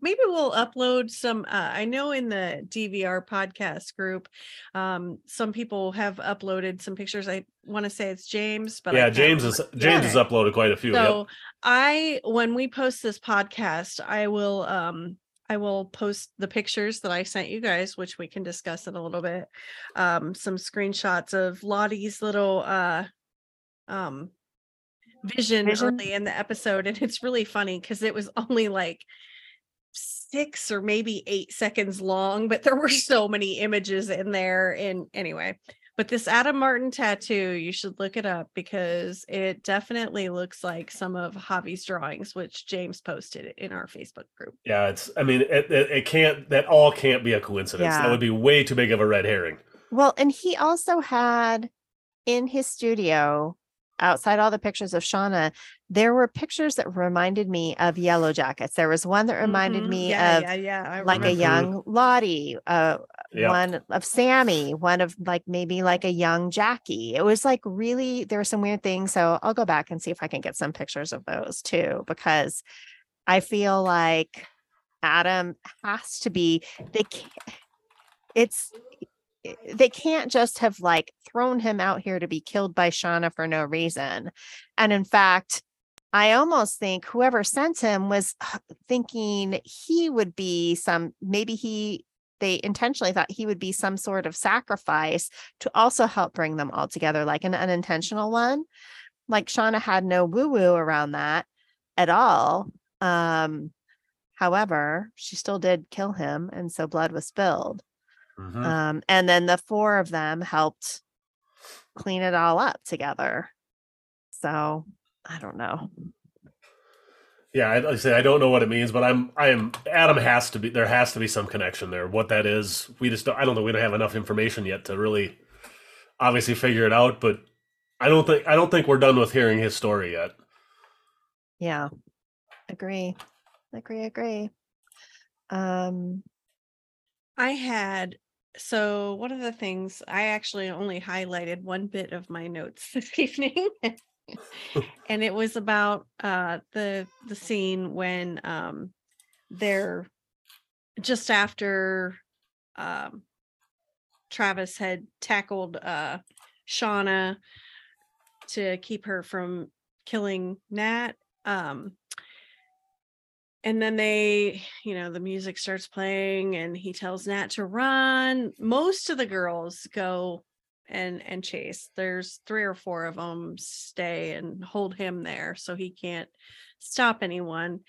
maybe we'll upload some uh, I know in the DVR podcast group um some people have uploaded some pictures. I want to say it's James, but yeah. James remember. is James has uploaded quite a few. yep. So I when we post this podcast, I will um I will post the pictures that I sent you guys, which we can discuss in a little bit. Um, some screenshots of Lottie's little uh um vision, Vision? early in the episode, and it's really funny because it was [LAUGHS] only like six or maybe eight seconds long, but there were [LAUGHS] so many images in there. And anyway, but this Adam Martin tattoo, you should look it up because it definitely looks like some of Javi's drawings, which James posted in our Facebook group. Yeah, it's. I mean, it, it, it can't. That all can't be a coincidence. That would be way too big of a red herring. well, and he also had in his studio outside all the pictures of Shauna, there were pictures that reminded me of Yellow Jackets. There was one that reminded Mhm. me yeah, of yeah, yeah. I like a young Lottie, uh, Yep. one of Sammy, one of like maybe like a young Jackie. It was like really there were some weird things. So I'll go back and see if I can get some pictures of those too, because I feel like Adam has to be they can't it's i- they can't just have like thrown him out here to be killed by Shauna for no reason. And in fact, I almost think whoever sent him was thinking he would be some maybe he they intentionally thought he would be some sort of sacrifice to also help bring them all together, like an unintentional one. Like Shauna had no woo woo around that at all. Um, however, she still did kill him, and so blood was spilled. Mhm. Um, and then the four of them helped clean it all up together. So I don't know. Yeah, I, like I say I don't know what it means, but I'm I am Adam has to be there has to be some connection there. What that is, we just don't, I don't know. we don't have enough information yet to really obviously figure it out. But I don't think I don't think we're done with hearing his story yet. Yeah. Agree. Agree, agree. Um I had so one of the things I actually only highlighted one bit of my notes [LAUGHS] this evening. [LAUGHS] and it was about uh the the scene when um they're just after um Travis had tackled uh Shauna to keep her from killing Nat. Um and then they, you know, the music starts playing and he tells Nat to run. Most of the girls go and and chase. There's three or four of them stay and hold him there so he can't stop anyone.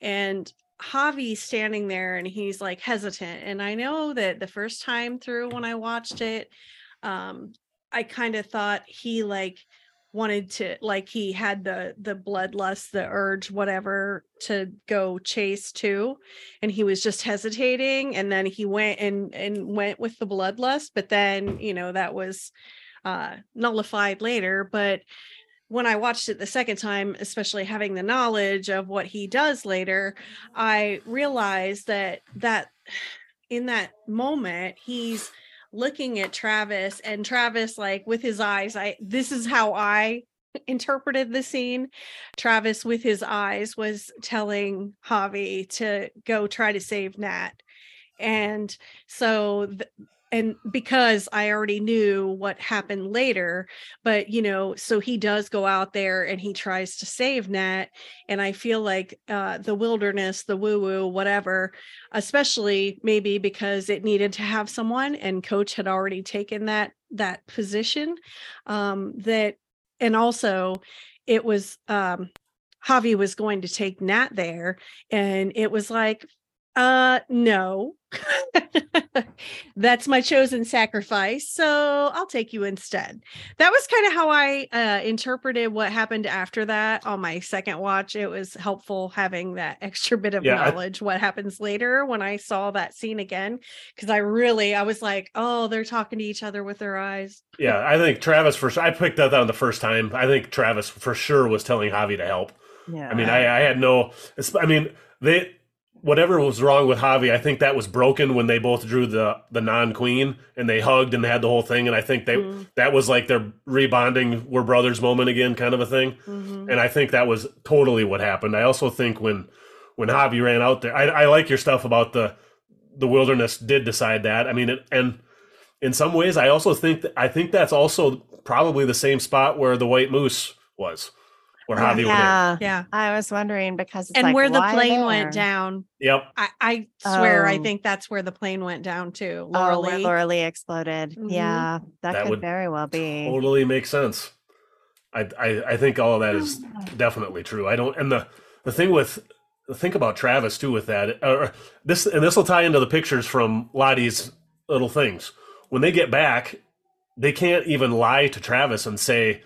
And Javi's standing there and he's like hesitant. And I know that the first time through when I watched it, um, I kind of thought he like wanted to like he had the the bloodlust the urge whatever to go chase too and he was just hesitating and then he went and and went with the bloodlust but then you know that was uh nullified later but when i watched it the second time especially having the knowledge of what he does later i realized that that [SIGHS] in that moment he's looking at Travis and Travis like with his eyes I this is how I interpreted the scene. Travis with his eyes was telling Javi to go try to save Nat. And so th- and because I already knew what happened later but you know so he does go out there and he tries to save Nat and I feel like uh the wilderness the woo woo whatever especially maybe because it needed to have someone and coach had already taken that that position um that and also it was um Javi was going to take Nat there and it was like uh no [LAUGHS] that's my chosen sacrifice so I'll take you instead that was kind of how I uh interpreted what happened after that on my second watch it was helpful having that [LAUGHS] extra bit of Yeah, I- knowledge what happens later when I saw that scene again because I really I was like oh they're talking to each other with their eyes Yeah, I think Travis for sure. I picked that on the first time. I think Travis for sure was telling Javi to help. yeah. I mean, I, I had no. I mean, they whatever was wrong with Javi, I think that was broken when they both drew the the non queen and they hugged and they had the whole thing. And I think they Mhm. that was like their rebonding, we're brothers moment again, kind of a thing. Mhm. And I think that was totally what happened. I also think when when Javi ran out there, I, I like your stuff about the the wilderness did decide that. I mean, it, and in some ways, I also think that I think that's also probably the same spot where the white moose was, where Javi went in. yeah. yeah I was wondering because it's and like, where the why plane went down Yep. I, I swear I Oh. think that's where the plane went down to Laura Oh, where Lee. Laura Lee exploded. Mhm. Yeah, that, That could would very well be. totally makes sense. I, I I think all of that is definitely true. I don't and the the thing with think about Travis too with that uh, this and this will tie into the pictures from Lottie's little things. When they get back, they can't even lie to Travis and say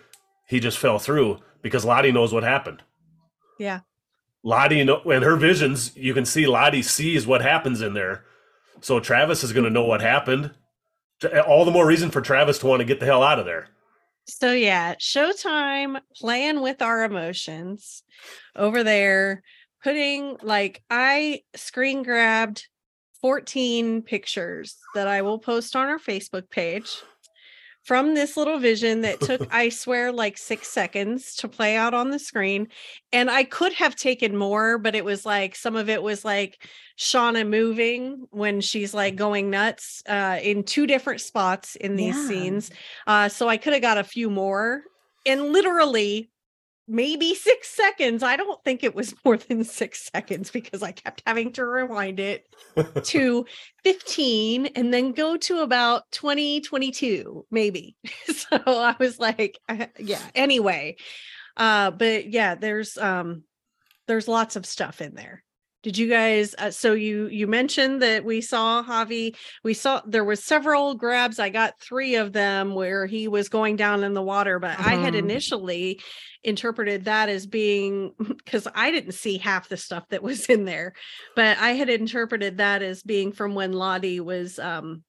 he just fell through because Lottie knows what happened. Yeah. Lottie know, and her visions, you can see Lottie sees what happens in there. So Travis is going to know what happened. All the more reason for Travis to want to get the hell out of there. So yeah, Showtime playing with our emotions over there, putting like I screen grabbed 14 pictures that I will post on our Facebook page from this little vision that took, [LAUGHS] I swear, like six seconds to play out on the screen. And I could have taken more, but it was like some of it was like Shauna moving when she's like going nuts uh, in two different spots in these Yeah. scenes. Uh, so I could have got a few more. And literally, maybe six seconds. I don't think it was more than six seconds because I kept having to rewind it [LAUGHS] to 15 and then go to about 20, 22, maybe. [LAUGHS] so I was like, uh, yeah, anyway. Uh, but yeah, there's um there's lots of stuff in there. Did you guys uh, so you you mentioned that we saw Javi we saw there was several grabs I got 3 of them where he was going down in the water but I had Mhm. initially interpreted that as being [LAUGHS] cuz I didn't see half the stuff that was in there but I had interpreted that as being from when Lottie was um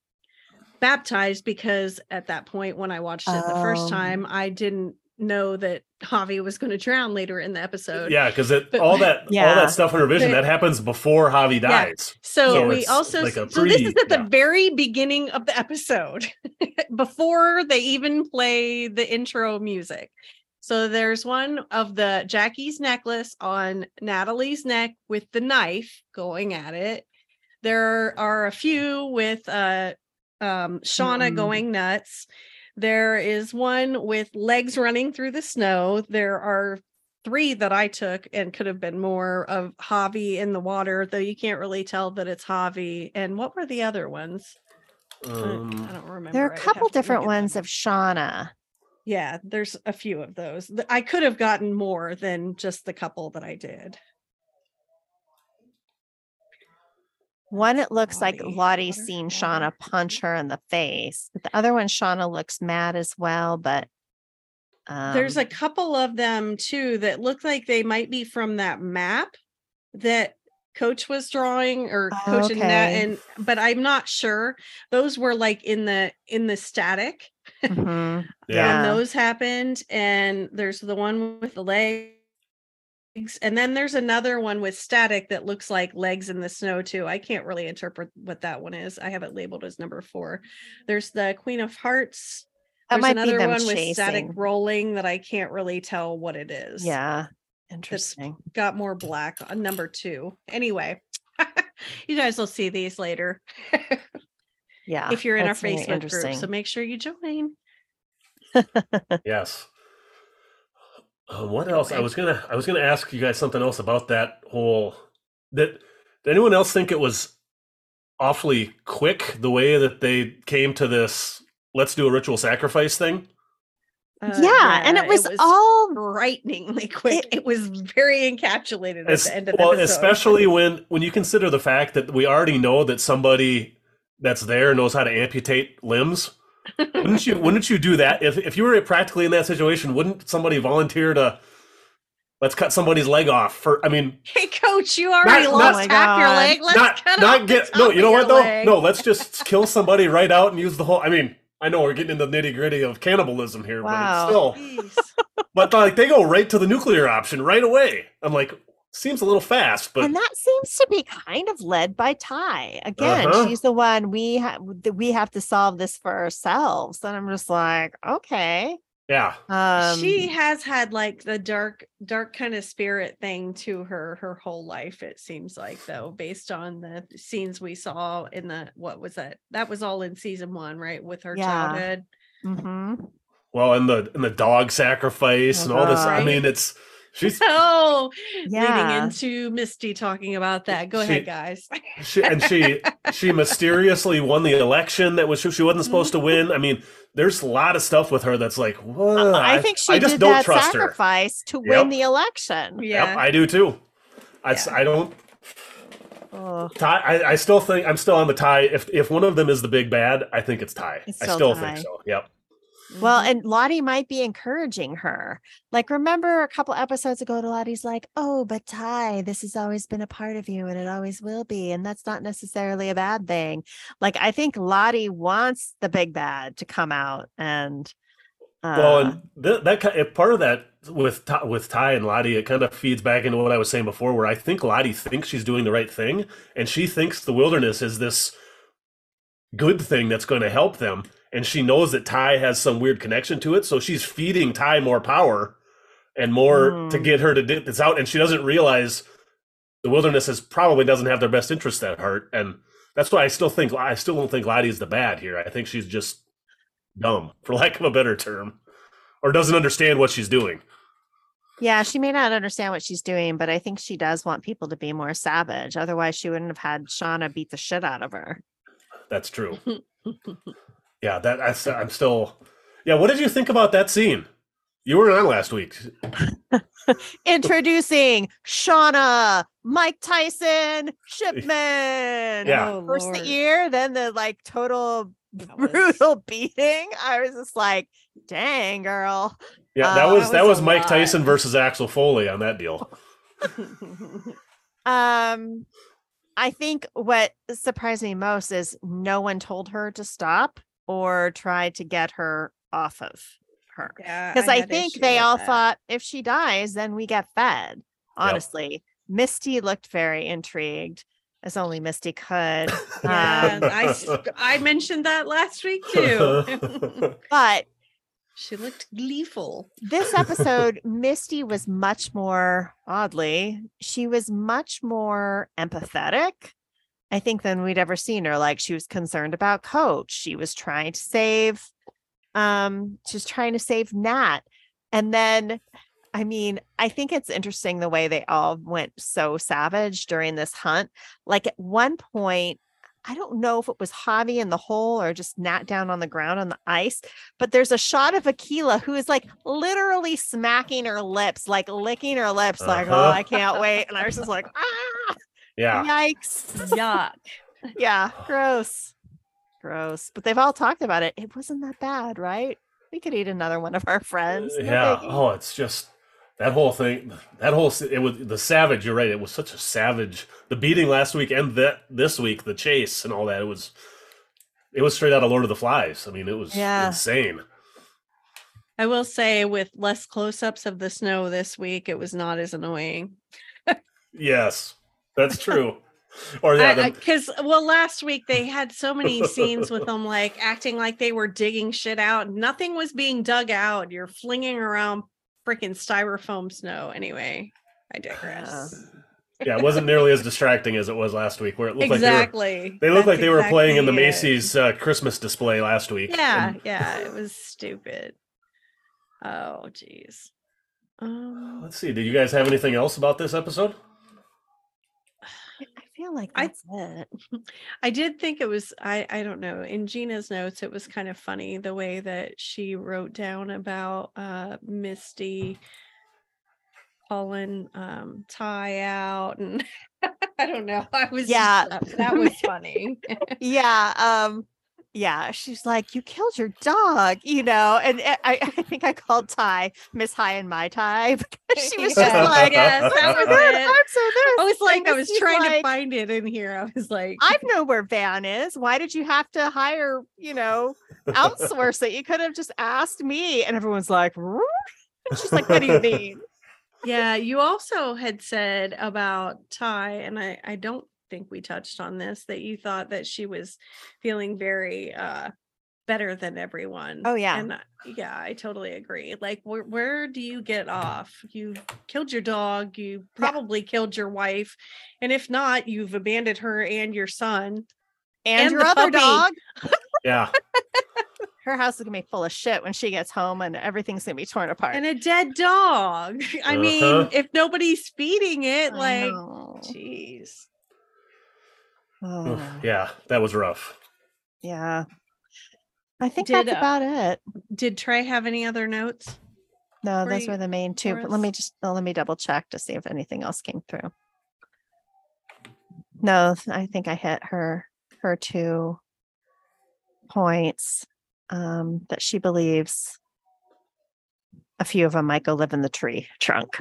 baptized because at that point when I watched it the first Oh. time I didn't know that Javi was going to drown later in the episode. yeah, because But- all that all that stuff in her vision But- that happens before Javi Yeah. dies. So, So we also like a so this is at the very beginning of the episode [LAUGHS] before they even play the intro music. So there's one of the Jackie's necklace on Natalie's neck with the knife going at it. There are a few with uh um Shauna Mm. going nuts. There is one with legs running through the snow. There are three that I took and could have been more of Javi in the water, though you can't really tell that it's Javi. And what were the other ones? I- Um, I don't remember. There are a couple have to look different ones of Shauna. Yeah, there's a few of those. I could have gotten more than just the couple that I did. One, it looks like Lottie, Lottie's seen. Shauna punch her in the face. But the other one, Shauna looks mad as well. But there's a um, couple of them too that look like they might be from that map that coach was drawing or coach and that and but i'm not sure those were like in the in the static mhm, yeah. when those happened and there's the one with the legs and then there's another one with static that looks like legs in the snow too i can't really interpret what that one is i have it labeled as number four. There's the queen of hearts that there's might another them one with static rolling that i can't really tell what it is. Yeah, interesting. got more black on number two anyway [LAUGHS] you guys will see these later. [LAUGHS] Yeah, if you're in our facebook group so make sure you join. [LAUGHS] Yes. Uh, what else? I was gonna I was gonna ask you guys something else about that whole that did anyone else think it was awfully quick the way that they came to this let's do a ritual sacrifice thing? Uh, yeah, and it was, all frighteningly [LAUGHS] quick. It, was very encapsulated at Es- the end of the well, episode. especially when when you consider the fact that we already know that somebody that's there knows how to amputate limbs. Wouldn't you wouldn't you do that if if you were practically in that situation? Wouldn't somebody volunteer to let's cut somebody's leg off for? I mean, Hey, coach, you already Not- lost not- half your leg. Let's not cut not off get the no. You know what though? leg. No, let's just [LAUGHS] kill somebody right out and use the whole. I mean, I know we're getting into the nitty gritty of cannibalism here, Wow. but still. Jeez. [LAUGHS] But like they go right to the nuclear option right away. I'm like, seems a little fast, but and that seems to be kind of led by Tai. Again, Uh-huh. she's the one we have we have to solve this for ourselves. And I'm just like, okay. yeah. Um she has had like the dark, dark kind of spirit thing to her her whole life. It seems like though, based on the scenes we saw in the what was that? That was all in season one, right? With her Yeah. childhood. mhm. Well, and the and the dog sacrifice and all this. I mean, it's she's [LAUGHS] Oh, Yeah. leading into Misty talking about that. Go She- ahead, guys. she and she she mysteriously won the election that was she wasn't supposed to win. I mean, there's a lot of stuff with her that's like, what? I think she I just did don't that trust her. sacrifice to Yep. win the election. Yeah. Yep, I do too. I, Yeah. I don't Oh, Tai. I, I still think I'm still on the Tai. If if one of them is the big bad, I think it's Tai. It's I still still think so. Yep. Well, Mhm. and Lottie might be encouraging her. Like, remember a couple episodes ago, Lottie's like, Oh, but Tai, this has always been a part of you and it always will be. And that's not necessarily a bad thing. Like, I think Lottie wants the big bad to come out and Well, Uh, and th- that part of that with Tai, with Tai and Lottie, it kind of feeds back into what I was saying before, where I think Lottie thinks she's doing the right thing, and she thinks the wilderness is this good thing that's going to help them, and she knows that Tai has some weird connection to it, so she's feeding Tai more power and more to Mm. get her to get this out, and she doesn't realize the wilderness is probably doesn't have their best interest at heart, and that's why I still think I still don't think Lottie's the bad here. I think she's just dumb, [LAUGHS] for lack of a better term, or doesn't understand what she's doing. yeah, she may not understand what she's doing, but I think she does want people to be more savage. Otherwise, she wouldn't have had Shauna beat the shit out of her. That's true. [LAUGHS] yeah, that I, I'm still. Yeah, what did you think about that scene? You were on last week. [LAUGHS] Introducing Shauna, Mike Tyson, Shipman. Yeah. Oh, First Lord. the ear, then the like total That was- brutal [LAUGHS] beating. I was just like, dang, girl. Yeah, that Uh, was that that was was, Mike lot. Tyson versus Axel Foley on that deal. Um, I think what surprised me most is no one told her to stop or tried to get her off of her. Yeah, Because I, think they all that. thought if she dies, then we get fed. Honestly, Misty looked very intrigued, as only Misty could. [LAUGHS] Yeah, Um, I s- I mentioned that last week [LAUGHS] too. [LAUGHS] but she looked gleeful. this episode, Misty was much more oddly, she was much more empathetic, I think, than we'd ever seen her. Like she was concerned about Coach. She was trying to save, um, she was trying to save Nat. And then I mean, I think it's interesting the way they all went so savage during this hunt. Like at one point, I don't know if it was Javi in the hole or just Nat down on the ground on the ice, but there's a shot of Akilah who is like literally smacking her lips, like licking her lips, like, oh, Uh-huh. I can't wait. And I was just like, ah, yeah, yikes. Yuck. [LAUGHS] Yeah, gross. Gross. But they've all talked about it. It wasn't that bad, right? We could eat another one of our friends. no yeah. biggie. Oh, it's just that whole thing. That whole it was the savage. You're right. It was such a savage. The beating last week and that this week, the chase and all that. It was. It was straight out of Lord of the Flies. I mean, it was Yeah. insane. I will say, with less close-ups of the snow this week, it was not as annoying. Yes, that's [LAUGHS] true. or yeah, the- because well, last week they had so many scenes with them like acting like they were digging shit out. Nothing was being dug out. You're flinging around freaking styrofoam snow. Anyway, I digress. yeah, it wasn't nearly as distracting as it was last week, where it looked like exactly. they were. They looked That's like they were playing in the. Macy's uh, Christmas display last week. Yeah, And- yeah, it was stupid. Oh, jeez. Um, let's see. Did you guys have anything else about this episode? I feel like I- that's it. [LAUGHS] I did think it was I I don't know in Gina's notes it was kind of funny the way that she wrote down about uh Misty calling um Tai out and [LAUGHS] I don't know I was Yeah. that, that [LAUGHS] was funny yeah um yeah she's like you killed your dog you know and eh, I, I [LAUGHS] I think i called Tai miss high and my ty [LAUGHS] because she was just like yes, [LAUGHS] that "I'm was so it. I'm so this I was like I was Misty's trying to find it in here. I was like i know where van is. Why did you have to hire you know outsource it? You could have just asked me. And everyone's like "Roo?" and she's like what do you mean? Yeah, you also had said about Tai, and I, I don't think we touched on this, that you thought that she was feeling very uh better than everyone. Oh, yeah. And I- yeah, I totally agree. Like where where do you get off? You killed your dog, you Yeah. probably killed your wife, and if not, you've abandoned her and your son. and, And your other puppy. dog Yeah, [LAUGHS] her house is gonna be full of shit when she gets home and everything's gonna be torn apart And a dead dog. [LAUGHS] I mean, Uh-huh. if nobody's feeding it, I like know. jeez. Oh. Oof, yeah, that was rough. Yeah. I think Did, that's uh, about it. Did Trey have any other notes? No, for those you- were the main two. But let me just let me double check to see if anything else came through. No, I think I hit her her two points um that she believes a few of them might go live in the tree trunk.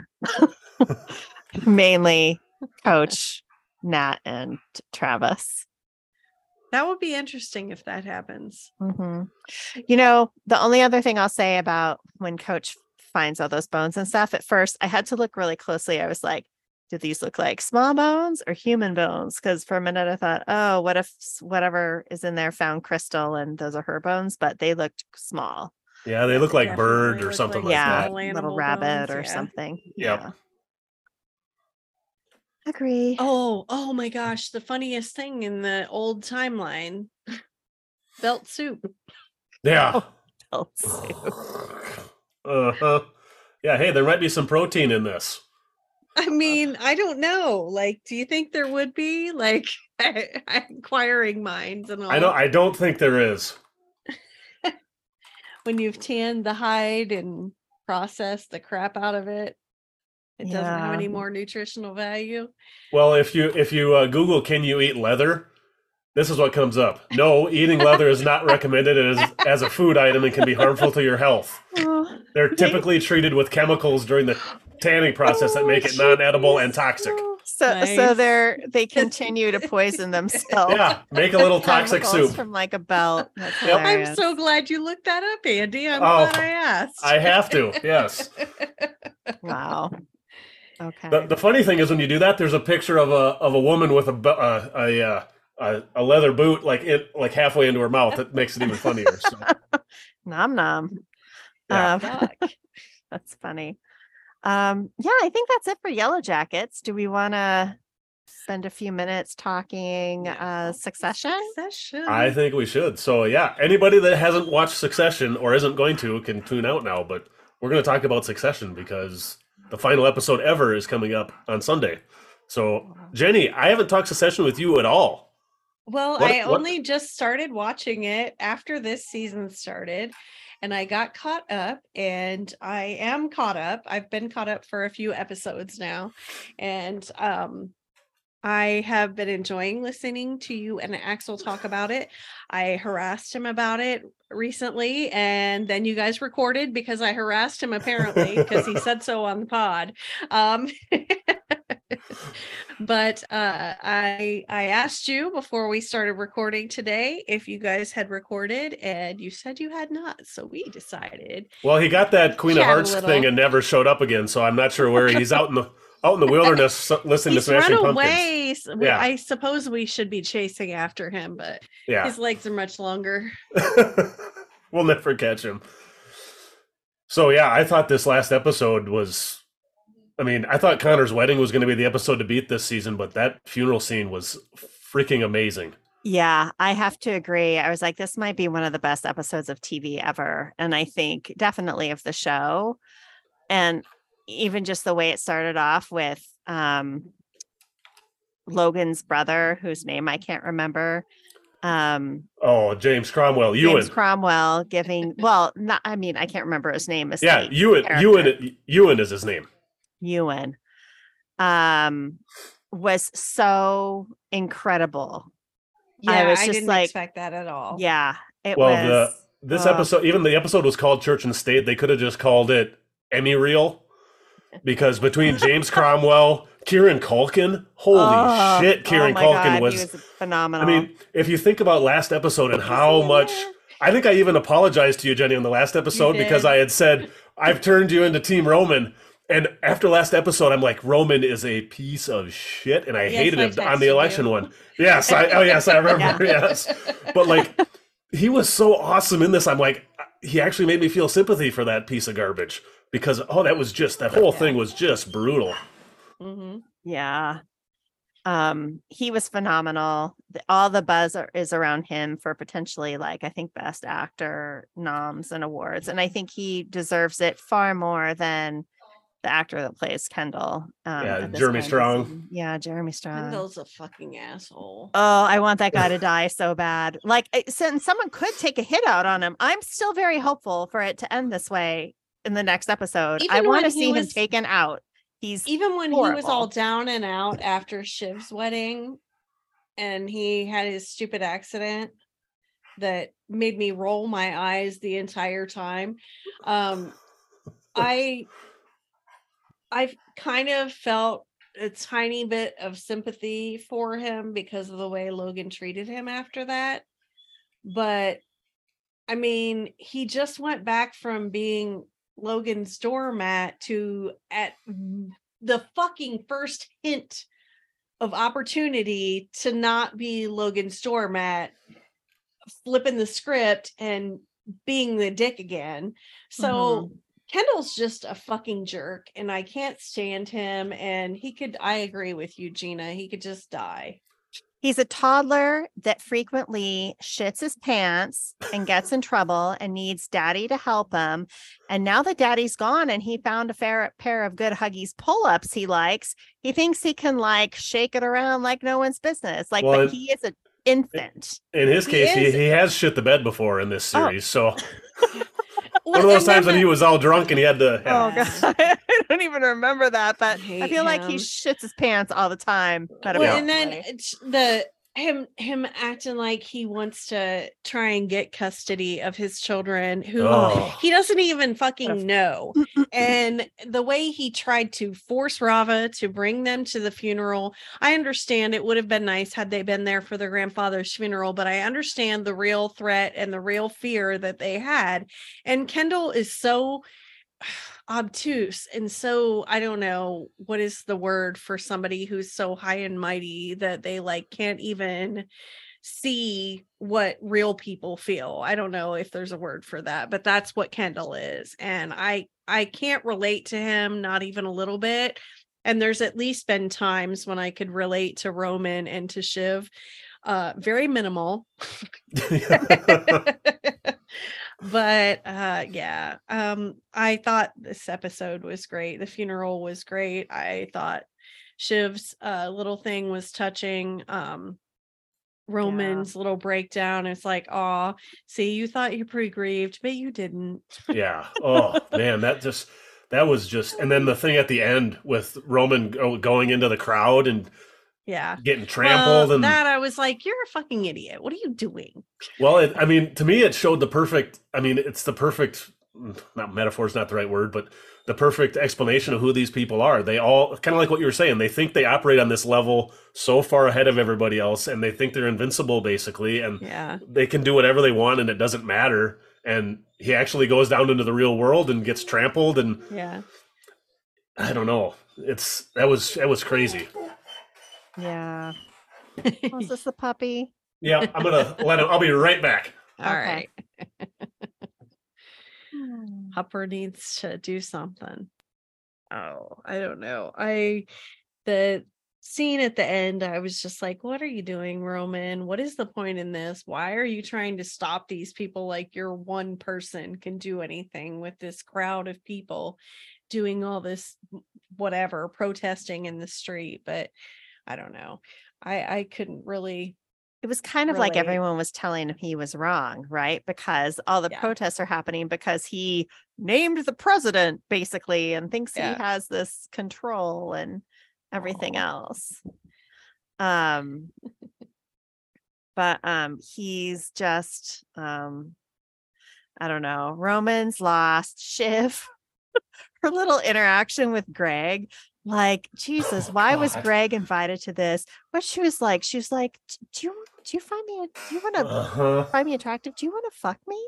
[LAUGHS] Mainly coach Nat and Travis. That would be interesting if that happens. Mhm. You know, the only other thing I'll say about when coach finds all those bones and stuff, at first I had to look really closely. I was like, do these look like small bones or human bones? Because for a minute I thought, oh, what if whatever is in there found crystal and those are her bones, but they looked small. Yeah, they look like Definitely bird or something like like yeah, that. small little rabbit bones, or yeah. something. Yep. Yeah. Agree. Oh, oh my gosh, the funniest thing in the old timeline. [LAUGHS] Belt soup. Yeah. [LAUGHS] Belt soup. [LAUGHS] Uh-huh. Yeah, hey, there might be some protein in this. I mean, I don't know. Like, do you think there would be like inquiring minds and all? I don't I don't think there is. when you've tanned the hide and processed the crap out of it, it doesn't have any more nutritional value. Well, if you if you uh, Google can you eat leather, this is what comes up. No, eating leather is not recommended as as a food item and can be harmful to your health. Oh, [LAUGHS] They're typically treated with chemicals during the tanning process that make it non-edible and toxic. So so they're they [LAUGHS] continue to poison themselves. Yeah, make a little [LAUGHS] toxic soup. from like a belt. Yep. I'm so glad you looked that up, Andy. I'm Oh, glad I asked. I have to. Yes. wow. Okay. The, the funny thing is when you do that, there's a picture of a of a woman with a bu- uh, a, uh, a a leather boot like it like halfway into her mouth. That makes it even funnier. So. [LAUGHS] nom nom. Yeah. Um, [LAUGHS] that's funny. Um, yeah, I think that's it for Yellow Jackets. Do we want to spend a few minutes talking uh, Succession? Succession. I think we should. So yeah, anybody that hasn't watched Succession or isn't going to can tune out now. But we're going to talk about Succession because the final episode ever is coming up on Sunday. So Jenny, I haven't talked Succession with you at all. Well, What- I what- only just started watching it after this season started, and I got caught up, and I am caught up. I've been caught up for a few episodes now, and um, I have been enjoying listening to you and Axel talk about it. I harassed him about it recently, and then you guys recorded because I harassed him apparently because he [LAUGHS] said so on the pod. Um, [LAUGHS] but uh, I I asked you before we started recording today if you guys had recorded, and you said you had not. So we decided. Well, he got that Queen of Hearts thing and never showed up again. So I'm not sure where he's out in the out in the wilderness listening He's to Smashing run Pumpkins. away. s- we- Yeah. I suppose we should be chasing after him, but Yeah, his legs are much longer. [LAUGHS] we'll never catch him. So yeah, I thought this last episode was. I mean, I thought Connor's wedding was going to be the episode to beat this season, but that funeral scene was freaking amazing. Yeah, I have to agree. I was like, this might be one of the best episodes of TV ever. And I think definitely of the show. And even just the way it started off with um Logan's brother, whose name I can't remember. Um Oh, James Cromwell, Ewan. James Cromwell giving well, not I mean, I can't remember his name. yeah, Ewan. character. Ewan. Ewan is his name. Ewan um was so incredible. Yeah, was I just didn't like- expect that at all. Yeah, it Well, was the this uh, episode, even the episode was called Church and State. They could have just called it Emmy Reel, because between James Cromwell, Kieran Culkin, holy Oh, shit, Kieran oh Culkin God, was. was phenomenal. I mean, if you think about last episode and how much, I think I even apologized to you, Jenny, on the last episode because. I had said I've turned you into Team Roman. And after last episode, I'm like, Roman is a piece of shit, and I Yes, hated him on the election you. one. Yes, I oh yes, I remember. [LAUGHS] Yes, but like he was so awesome in this. I'm like, he actually made me feel sympathy for that piece of garbage because oh, that was just that whole thing was just brutal. hmm yeah. Um, he was phenomenal. The- All the buzz are, is around him for potentially like I think best actor noms and awards, and I think he deserves it far more than the actor that plays Kendall. Um, Yeah, Jeremy point in the Strong. season. Yeah, Jeremy Strong. Kendall's a fucking asshole. Oh, I want that guy to [LAUGHS] die so bad. Like, it- so- someone could take a hit out on him. I'm still very hopeful for it to end this way in the next episode. I want to see him taken out. He's even when he was all down and out after Shiv's wedding and he had his stupid accident that made me roll my eyes the entire time um i i kind of felt a tiny bit of sympathy for him because of the way Logan treated him after that. But I mean, he just went back from being Logan's doormat to at the fucking first hint of opportunity to not be Logan's doormat, flipping the script and being the dick again. So Mhm. Kendall's just a fucking jerk and I can't stand him. And he could, I agree with you, Gina. He could just die. He's a toddler that frequently shits his pants and gets in trouble and needs daddy to help him. And now that daddy's gone and he found a fair pair of good Huggies pull ups he likes, he thinks he can like shake it around like no one's business. Like, Well, but he is an infant. In his He case, he, is- he has shit the bed before in this Oh. series. So Well, [LAUGHS] one of those times when he was all drunk and he had to. [LAUGHS] Oh god, [LAUGHS] I don't even remember that, but I hate feel like he shits his pants all the time. well, and then it's the him him acting like he wants to try and get custody of his children who Oh. he doesn't even fucking know and the way he tried to force Rava to bring them to the funeral, I understand it would have been nice had they been there for their grandfather's funeral, but I understand the real threat and the real fear that they had. And Kendall is so obtuse and so I don't know what is the word for somebody who's so high and mighty that they like can't even see what real people feel. I don't know if there's a word for that, but that's what Kendall is. And I I can't relate to him not even a little bit. And there's at least been times when I could relate to Roman and to Shiv. Uh very minimal. [LAUGHS] [LAUGHS] [LAUGHS] but uh yeah. Um I thought this episode was great. The funeral was great. I thought Shiv's uh little thing was touching. Um Roman's little breakdown. It's like, oh, see, you thought you're pretty grieved, but you didn't. yeah. Oh man, that just that was just. And then the thing at the end with Roman going into the crowd and Yeah. getting trampled well, and that I was like, you're a fucking idiot. What are you doing? Well, it, I mean, to me, it showed the perfect. I mean, it's the perfect. Mm, not metaphor is not the right word, but the perfect explanation of who these people are. They all kind of like what you were saying. They think they operate on this level so far ahead of everybody else, and they think they're invincible, basically, and Yeah. they can do whatever they want, and it doesn't matter. And he actually goes down into the real world and gets trampled, and Yeah. I don't know. It's that was that was crazy. Yeah. Oh, was this the puppy? Yeah, I'm gonna [LAUGHS] let him. I'll be right back. All Okay. right. [LAUGHS] Hmm. Hopper needs to do something. Oh, I don't know. I the scene at the end, I was just like, what are you doing, Roman? What is the point in this? Why are you trying to stop these people like you're one person can do anything with this crowd of people doing all this whatever protesting in the street? But I don't know. I I couldn't really It was kind of like everyone was telling him he was wrong, right? Because all the Yeah. protests are happening because he named the president basically and thinks Yeah. he has this control and everything Aw. else. Um [LAUGHS] but um he's just um I don't know. Roman's lost. [LAUGHS] Shiv, her little interaction with Greg, like Jesus, Oh, why was Greg invited to this? What she was like, she was like, "Do you do you find me? Do you want to Uh-huh. find me attractive? Do you want to fuck me?"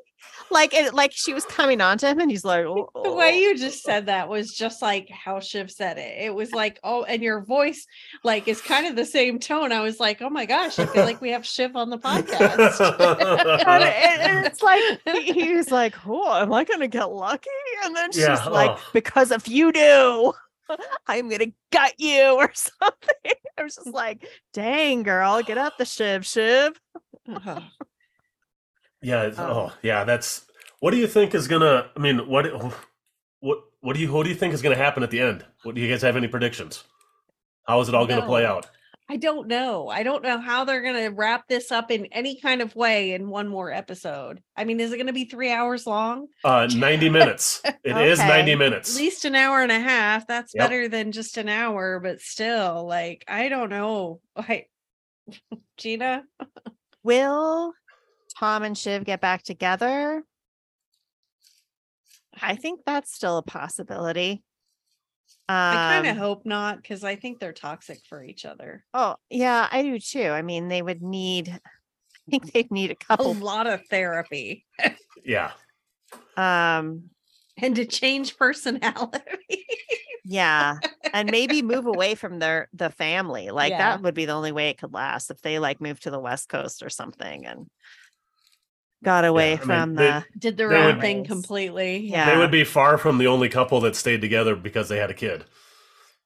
Like, it, like she was coming on to him, and he's like, [LAUGHS] "Oh, the way oh." you just said that was just like how Shiv said it. It was like, oh, and your voice like is kind of the same tone. I was like, oh my gosh, I feel like we have Shiv on the podcast. [LAUGHS] And and it's like he, he [LAUGHS] was like, "Oh, am I gonna get lucky?" And then she's Yeah, like, oh. "Because if you do." [LAUGHS] I'm gonna gut you or [LAUGHS] something. I was just like, dang girl, get up the shiv shiv. Yeah. it's- Um, oh, yeah. That's. What do you think is gonna? I mean, what? [SIGHS] What? What do you? What do you think is gonna happen at the end? What do you guys have any predictions? How is it all gonna play out? I don't know. I don't know how they're going to wrap this up in any kind of way in one more episode. I mean, is it going to be three hours long? Uh, ninety minutes. [LAUGHS] It is Okay. ninety At least an hour and a half. That's Yep. better than just an hour, but still, like, I don't know. [LAUGHS] I, [LAUGHS] Gina, Will Tom and Shiv get back together? I think that's still a possibility. I kind of Um, hope not because I think they're toxic for each other. Oh, yeah, I do too. I mean, they would need, [LAUGHS] I think they'd need a A couple. lot of therapy [LAUGHS] Yeah. Um, and to change personality. [LAUGHS] yeah, and maybe move away from their the family. Like Yeah. that would be the only way it could last if they like moved to the West Coast or something and got away I mean, from they- the. Did the They wrong would- thing completely. Yeah. They would be far from the only couple that stayed together because they had a kid.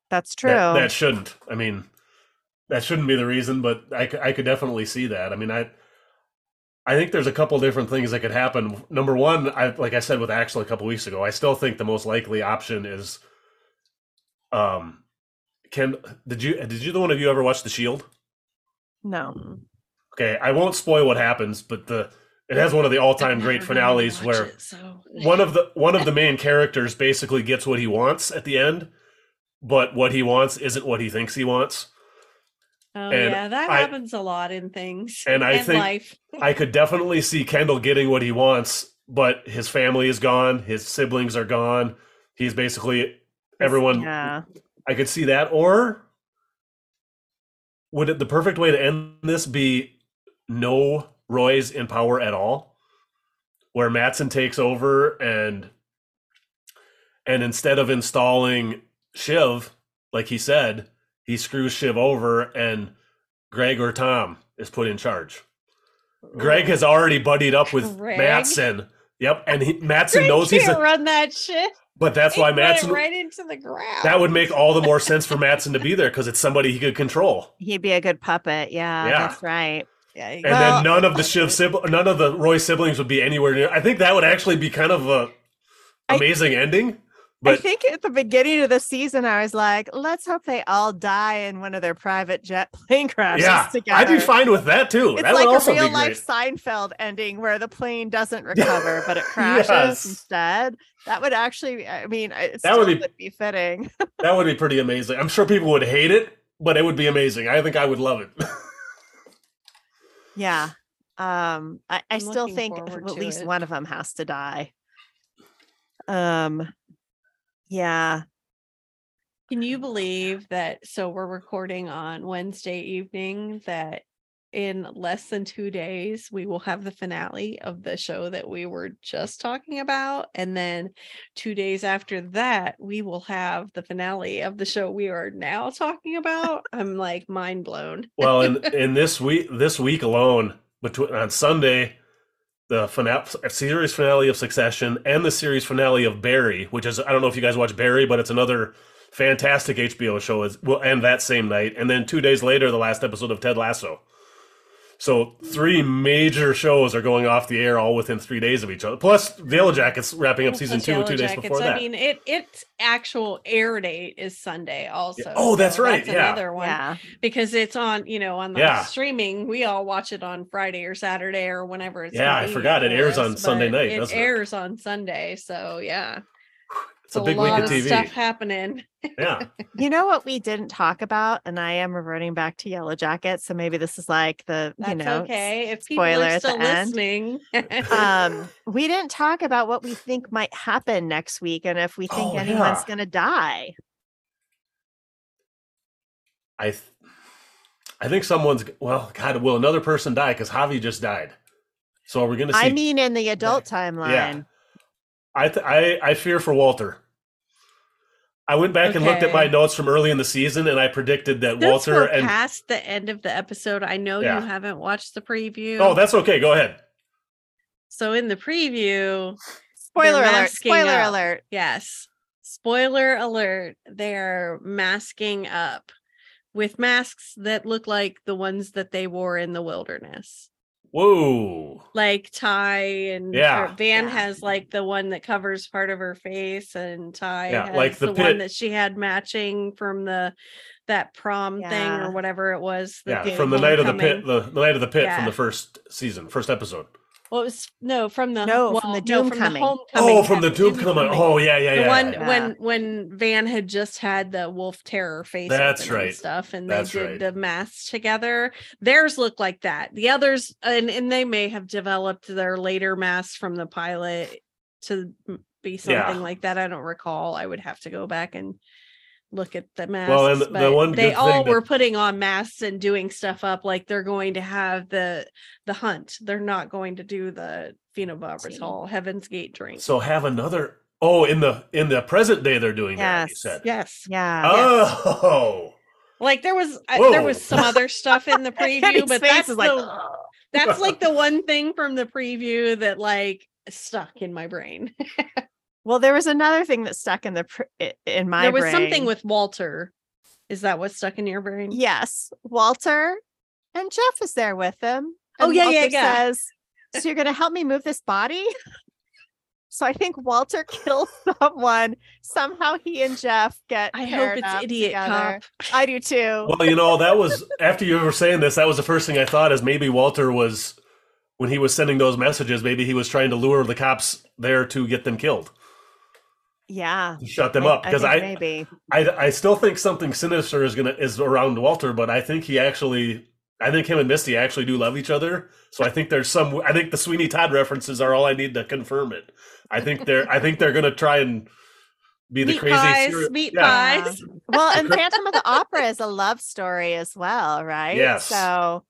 That's true. That, that shouldn't. I mean, that shouldn't be the reason, but I, I could definitely see that. I mean, I I think there's a couple different things that could happen. Number one, I like I said with Axel a couple weeks ago, I still think the most likely option is um can did you did you the one of you ever watch The Shield? no. Okay, I won't spoil what happens, but the it has one of the all-time great never been able to finales where it, so one of the one of the main characters basically gets what he wants at the end, but what he wants isn't what he thinks he wants. Oh and yeah, that I- happens a lot in things And I in think- life. [LAUGHS] I could definitely see Kendall getting what he wants, but his family is gone, his siblings are gone. He's basically everyone. Yeah. I could see that. Or would it the perfect way to end this be no Roy's in power at all? Where Matsson takes over and and instead of installing Shiv, like he said, he screws Shiv over and Greg or Tom is put in charge. Greg has already buddied up with Greg? Matsson. Yep, and he, Matsson Greg knows he's can't a, run that shit. but that's He why Matsson right into the ground. that would make all the more sense for Matsson to be there because it's somebody he could control. He'd be a good puppet. Yeah, Yeah. that's right. Yeah, And Well- then none of the [LAUGHS] Shiv sibling, none of the Roy siblings would be anywhere near. I think that would actually be kind of a I- amazing ending. But I think at the beginning of the season, I was like, let's hope they all die in one of their private jet [LAUGHS] plane crashes yeah, together. I'd be fine with that too. It's that like would a also real be life great. Seinfeld ending where the plane doesn't [LAUGHS] recover, but it crashes Yes. instead. That would actually, I mean, it That still would would be- be, fitting. That would be pretty amazing. I'm sure people would hate it, but it would be amazing. I think I would love it. Yeah. Um, I, I still think at least it. one of them has to die. Um, yeah. Can you believe that? So we're recording on Wednesday evening. That in less than two days we will have the finale of the show that we were just talking about, and then two days after that we will have the finale of the show we are now talking about. I'm like mind blown. well, in in [LAUGHS] this week, this week alone, between on Sunday, the finale, series finale of Succession and the series finale of Barry, which is I don't know if you guys watch Barry, but it's another fantastic HBO show. Is will end that same night, and then two days later, the last episode of Ted Lasso. So three major shows are going off the air all within three days of each other. Plus, the Yellow Jackets wrapping up season two Yellow two days Jackets. before that. I mean, it its actual air date is Sunday also. Oh, that's so right, yeah. another one. Yeah. because it's on you know on the Yeah. streaming we all watch it on friday or saturday or whenever it's Yeah, I forgot it airs us, on Sunday night, it doesn't it? airs on sunday so yeah it's a big week lot of of TV. stuff happening Yeah. [LAUGHS] You know what we didn't talk about, and I am reverting back to Yellow Jackets, so maybe this is like the that's you know okay if people spoiler are at the still end. listening um [LAUGHS] we didn't talk about what we think might happen next week and if we think Oh, anyone's yeah. gonna die. I th- I think someone's well, God, will another person die because Javi just died. So are we going to see? I mean in the adult timeline. I, th- I I fear for Walter. I went back and looked at my notes from early in the season, and I predicted that Let's Walter go and past the end of the episode i know Yeah. you haven't watched the preview oh, that's okay. Go ahead. so in the preview Spoiler alert, spoiler up. alert. Yes. Spoiler alert. They're masking up with masks that look like the ones that they wore in the wilderness. Whoa. Like Tai and Yeah. Van Yeah. has like the one that covers part of her face, and Tai Yeah, has like the the, one that she had matching from the that prom thing or whatever it was. that Yeah, from the did night of the pit, the, the night of the pit from the first season, first episode. Well, it was no from the No, from the no, Doom from coming. the homecoming. Oh, from the tube coming. Homecoming. Oh, yeah, yeah, the yeah. one Yeah. when when Van had just had the wolf terror face That's open and right. stuff and That's they did right. the masks together theirs look like that the others and, and they may have developed their later masks from the pilot to be something Yeah. like that i don't recall i would have to go back and look at the masks. Well, and the but one they all that- were putting on masks and doing stuff up like they're going to have the the hunt. They're not going to do the phenobarbital Heaven's Gate drink. So have another. Oh, in the in the present day, they're doing that. You Yes. said. yes. Yeah. Oh. Like there was uh, there was some other stuff in the [LAUGHS] preview, but that's is like, the, [GASPS] that's like the one thing from the preview that like stuck in my brain. [LAUGHS] well, there was another thing that stuck in the in my there was brain. something with Walter. Is that what stuck in your brain? yes, Walter and Jeff is there with them. Oh, and yeah, yeah, Walter yeah. Says, "So you're going to help me move this body?" [LAUGHS] So I think Walter [LAUGHS] kills someone. Somehow he and Jeff get. I hope it's up idiot together. cop. [LAUGHS] I do too. Well, you know, that was after you were saying this. That was the first thing I thought is maybe Walter was when he was sending those messages. Maybe he was trying to lure the cops there to get them killed, yeah. to shut them I- up. Because think I, maybe I, I still think something sinister is gonna is around Walter, but I think he actually, I think him and Misty actually do love each other. So I think there's some. I think the Sweeney Todd references are all I need to confirm it. I think they're. I think they're gonna try and be the Meat crazy pies, serial- meat Yeah. pies. well, and [LAUGHS] Phantom of the Opera is a love story as well, right? Yes. So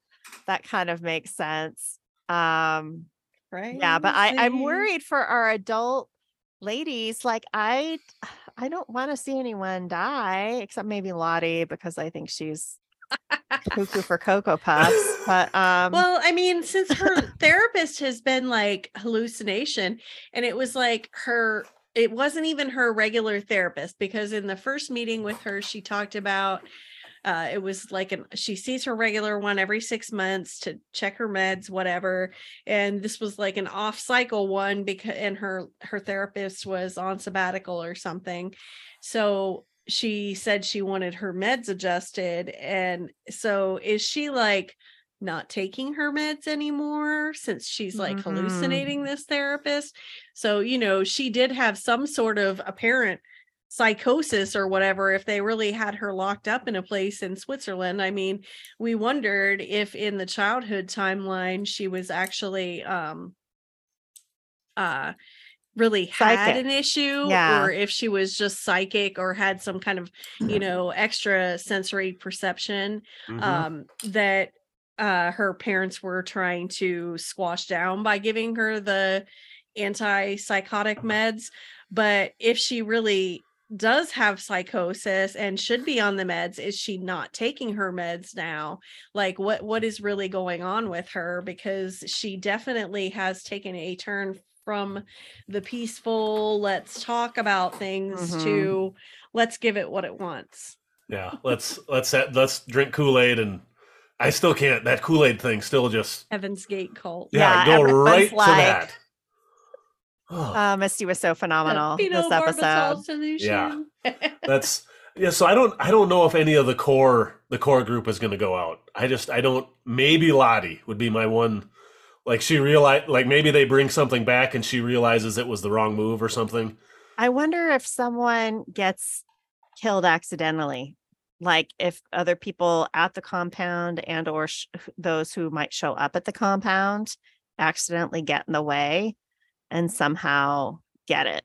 that kind of makes sense. Um, Right. yeah, but I, I'm worried for our adult ladies. Like I [SIGHS] I don't want to see anyone die, except maybe Lottie, because I think she's cuckoo [LAUGHS] for Cocoa Puffs. But um Well, I mean, since her [LAUGHS] therapist has been like hallucination, and it was like her, it wasn't even her regular therapist because in the first meeting with her, she talked about uh, it was like an she sees her regular one every six months to check her meds, whatever. And this was like an off cycle one because and her her therapist was on sabbatical or something. So she said she wanted her meds adjusted. And so is she like not taking her meds anymore since she's like Mhm. hallucinating this therapist? So, you know, she did have some sort of apparent psychosis or whatever if they really had her locked up in a place in Switzerland. I mean, we wondered if in the childhood timeline she was actually um uh really had Psychic. an issue Yeah. or if she was just psychic or had some kind of you [CLEARS THROAT] know extra sensory perception Mhm. um that uh her parents were trying to squash down by giving her the antipsychotic meds but if she really does have psychosis and should be on the meds is she not taking her meds now like what what is really going on with her because she definitely has taken a turn from the peaceful let's talk about things Mhm. to let's give it what it wants Yeah, let's let's let's drink Kool Aid, and I still can't. That Kool Aid thing still just Heaven's Gate cult. yeah, Yeah, go everyone's right to that. Oh, uh, Misty was so phenomenal this episode. solution. that's yeah. So I don't I don't know if any of the core the core group is going to go out. I just I don't. Maybe Lottie would be my one. Like she realized, like maybe they bring something back and she realizes it was the wrong move or something. I wonder if someone gets killed accidentally, like if other people at the compound and or sh- those who might show up at the compound accidentally get in the way and somehow get it.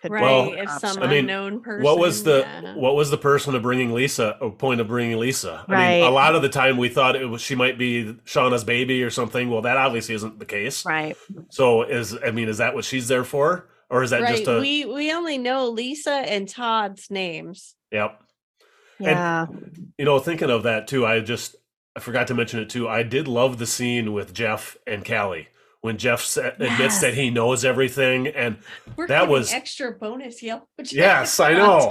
Could be right. Well, an if option. some I mean, unknown person. What was the yeah. what was the person of bringing Lisa? Or point of bringing Lisa? I mean, a lot of the time we thought it was she might be Shauna's baby or something. Well, that obviously isn't the case. right? So is I mean, is that what she's there for, or is that right. just a? we we only know Lisa and Todd's names. yep. Yeah. You know, thinking of that too, I just I forgot to mention it too. I did love the scene with Jeff and Callie when Jeff sa- admits Yes. that he knows everything, and We're That was- extra bonus yellow. [LAUGHS] Yes, I know.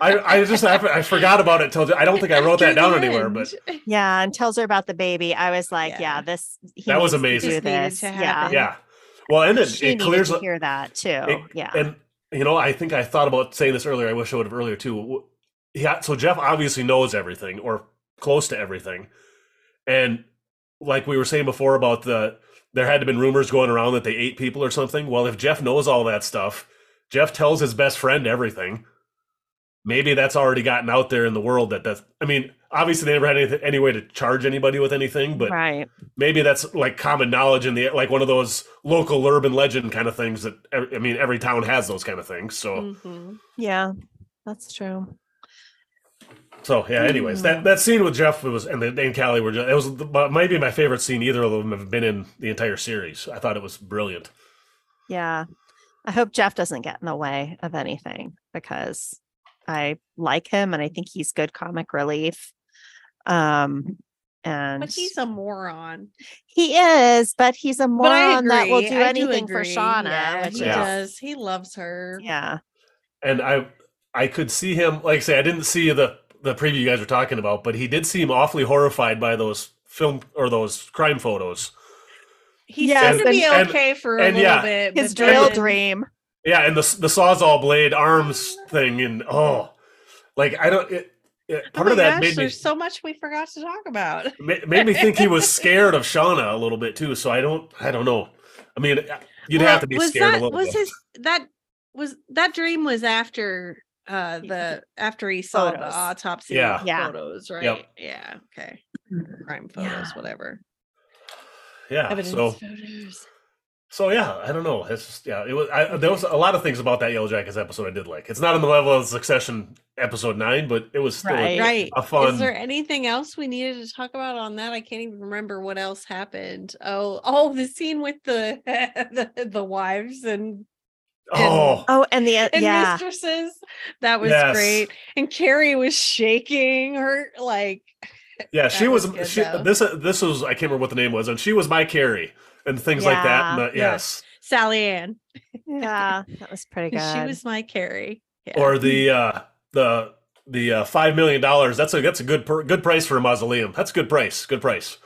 I I just I, I forgot about it till I don't think I wrote that down the anywhere, but yeah. And tells her about the baby. I was like, yeah, Yeah. this he That was amazing. do this. Yeah. yeah. Well, and it, She it clears to up. hear that too. It- yeah. And you know, I think I thought about saying this earlier. I wish I would have earlier too. Yeah, so Jeff obviously knows everything or close to everything, and like we were saying before about the there had to been rumors going around that they ate people or something. Well, if Jeff knows all that stuff, Jeff tells his best friend everything. Maybe that's already gotten out there in the world that that's. I mean, obviously they never had any, any way to charge anybody with anything, but right. maybe that's like common knowledge in the like one of those local urban legend kind of things that I mean every town has those kind of things. So Mhm. Yeah. That's true. So yeah. Anyways, that that scene with Jeff was and the, and Callie were just, it was the, might be my favorite scene. Either of them have been in the entire series. I thought it was brilliant. Yeah. I hope Jeff doesn't get in the way of anything because I like him and I think he's good comic relief. Um and But he's a moron. he is, but he's a moron that will do I do anything for. Shauna, Yeah, which he Yeah. does. He loves her. yeah. And I I could see him. Like I say, I didn't see the the preview you guys were talking about, but he did seem awfully horrified by those film or those crime photos. He Yes, seemed to be and- okay for a and little yeah, bit. His drill then- dream. Yeah, and the the sawzall blade arms thing, and oh, like I don't. It, it, Oh part my of that gosh, made me there's so much we forgot to talk about. [LAUGHS] ma- made me think he was [LAUGHS] scared of Shauna a little bit too. So I don't. I don't know. I mean, you'd Well, have to be was scared that, a little was bit. his that was that dream was after uh the after he saw the autopsy Yeah. Yeah. photos, right? Yep. Yeah, okay. Crime photos, Yeah. whatever. yeah. Evidence So photos. so yeah. I don't know. It's just yeah. It was. I, there was a lot of things about that Yellow Jackets episode I did like. It's not on the level of Succession episode nine, but it was still a- Right. Right. a fun. Is there anything else we needed to talk about on that? I can't even remember what else happened. Oh, oh, the scene with the [LAUGHS] the, the wives and oh. Oh, and the uh, and yeah. mistresses. That was Yes. great. And Kerry was shaking her like [LAUGHS] Yeah, she was. was good, she, though. this uh, this was I can't remember what the name was, and she was my Kerry and things like that. And Yeah. Yeah. yes, Sally Ann. [LAUGHS] Yeah, that was pretty good. She was my Kerry. Yeah. or the uh, the the uh, five million dollars. That's a that's a good per, good price for a mausoleum. That's a good price. Good price.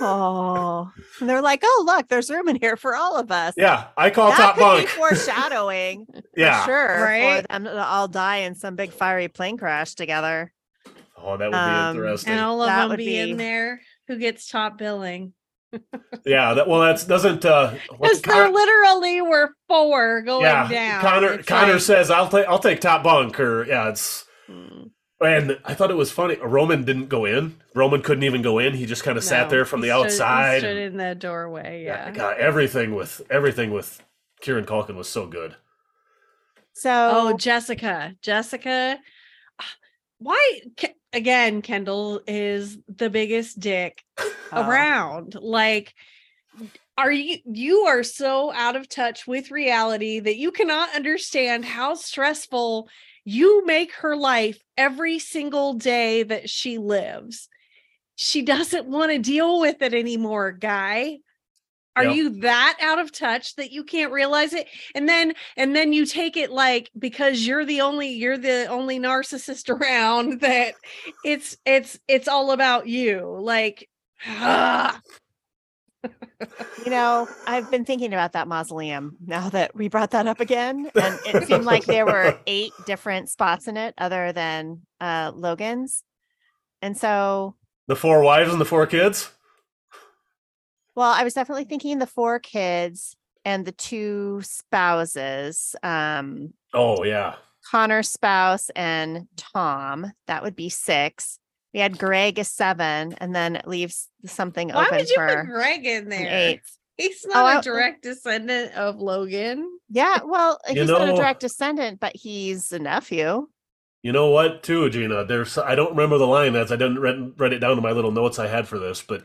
Oh, and they're like, oh, look, there's room in here for all of us. Yeah, I call that top could bunk. be foreshadowing, [LAUGHS] yeah. for sure, Right? for them to all die in some big fiery plane crash together. Oh, that would be Um, interesting. and all of That them would be, be- in there. Who gets top billing? [LAUGHS] yeah. That well, that's doesn't. uh what's Because there Con- literally were four going Yeah, down. Connor It's Connor like, says, "I'll take I'll take top bunk." Or yeah, it's hmm, and I thought it was funny. Roman didn't go in. Roman couldn't even go in. He just kind of sat there from the stood- he outside. stood in the doorway. Yeah. God, everything with everything with Kieran Culkin was so good. So, Oh, Jessica. Jessica. ah, Why again, Kendall is the biggest dick [LAUGHS] oh, around. Like are you you are so out of touch with reality that you cannot understand how stressful you make her life every single day that she lives. She doesn't want to deal with it anymore, guy. Are Yep. you that out of touch that you can't realize it? And then and then you take it like because you're the only you're the only narcissist [LAUGHS] around that it's it's it's all about you. Like ah. You know, I've been thinking about that mausoleum now that we brought that up again, and [LAUGHS] it seemed like there were eight different spots in it other than uh, Logan's, and so The four wives and the four kids. Well, I was definitely thinking the four kids and the two spouses, um, Oh yeah, Connor's spouse and Tom. That would be six. We had Greg as seven, and then leaves something Why open would you for put Greg in there? eight. He's Oh, not I- a direct descendant of Logan. Yeah, well, [LAUGHS] You he's not a direct descendant, but he's a nephew. you know what? Too Gina. There's I don't remember the line as I didn't read, read it down to my little notes I had for this, but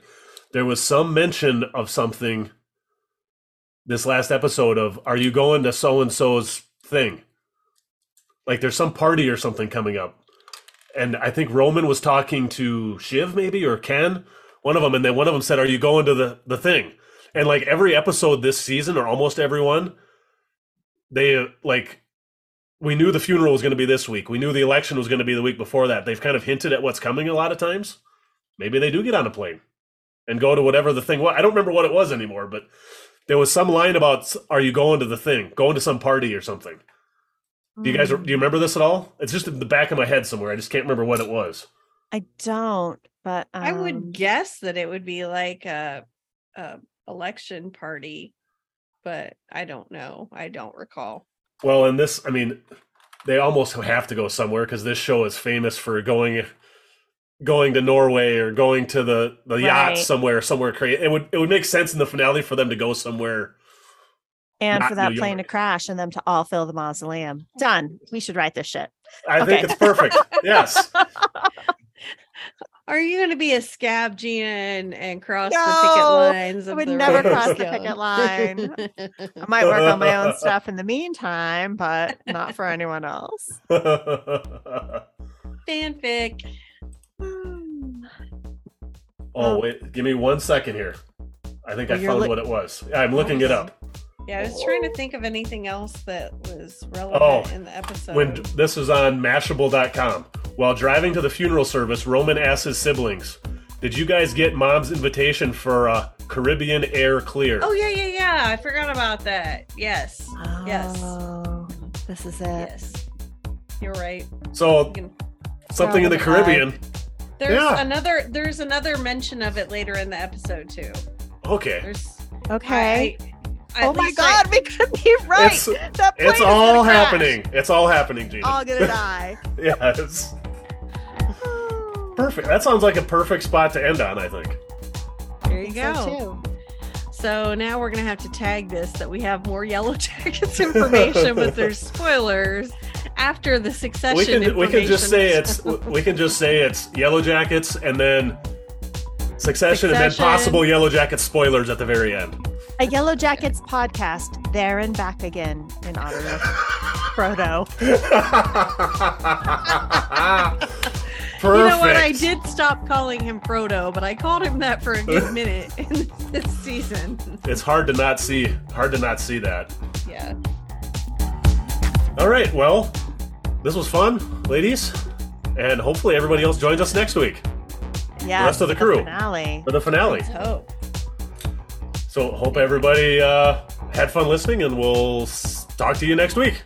there was some mention of something. This last episode of Are you going to so and so's thing? Like there's some party or something coming up, and I think Roman was talking to Shiv maybe or Ken, one of them, and then one of them said, "Are you going to the the thing?" And like every episode this season, or almost everyone, they like we knew the funeral was going to be this week. We knew the election was going to be the week before that. They've kind of hinted at what's coming a lot of times. Maybe they do get on a plane and go to whatever the thing was. I don't remember what it was anymore, but there was some line about "Are you going to the thing? Going to some party or something?" Do you guys do you remember this at all? It's just in the back of my head somewhere. I just can't remember what it was. I don't, but um, I would guess that it would be like a, a election party, but I don't know. I don't recall. Well, in this, I mean, they almost have to go somewhere because this show is famous for going going to Norway or going to the the yacht somewhere somewhere crazy. It would it would make sense in the finale for them to go somewhere. And not for that New plane to crash and them to all fill the mausoleum. Done. We should write this shit. I Okay. think it's perfect. Yes. [LAUGHS] Are you going to be a scab, Gina, and, and cross the picket lines? I would never cross the picket line. I might work on my own [LAUGHS] stuff in the meantime, but not for anyone else. [LAUGHS] Fanfic. oh wait, give me one second here. I think Well, I found li- what it was. I'm looking it up. Yeah, I was trying to think of anything else that was relevant Oh, in the episode. When this is on Mashable.com. While driving to the funeral service, Roman asks his siblings, "Did you guys get Mom's invitation for uh, Caribbean Air Clear?" oh yeah, yeah, yeah. I forgot about that. Yes, Yes. Oh, this is it. yes. You're right. So You something in the Caribbean. There's Yeah. another. There's another mention of it later in the episode too. Okay, There's. Okay. I- I- oh my least I- god, we could be right. It's- that plane it's is all gonna crash. happening. It's all happening, Gina. All gonna [LAUGHS] die. yes, perfect. That sounds like a perfect spot to end on. I think. there you So go. too. So now we're gonna have to tag this that we have more Yellow [LAUGHS] Jackets information, but there's [LAUGHS] spoilers after the succession. we can we can just say it's we can just say it's Yellow Jackets and then Succession, and then possible Yellow Jacket spoilers at the very end. A Yellow Jackets podcast, there and back again in honor of Frodo. Perfect. [LAUGHS] You know what? I did stop calling him Frodo, but I called him that for a good [LAUGHS] minute in this season. It's hard to not see. Hard to not see that. Yeah. All right. Well, this was fun, ladies, and hopefully everybody else joins us next week Yeah. The rest of the crew. Finale. for the finale. Let's hope. So hope everybody uh, had fun listening, and we'll talk to you next week.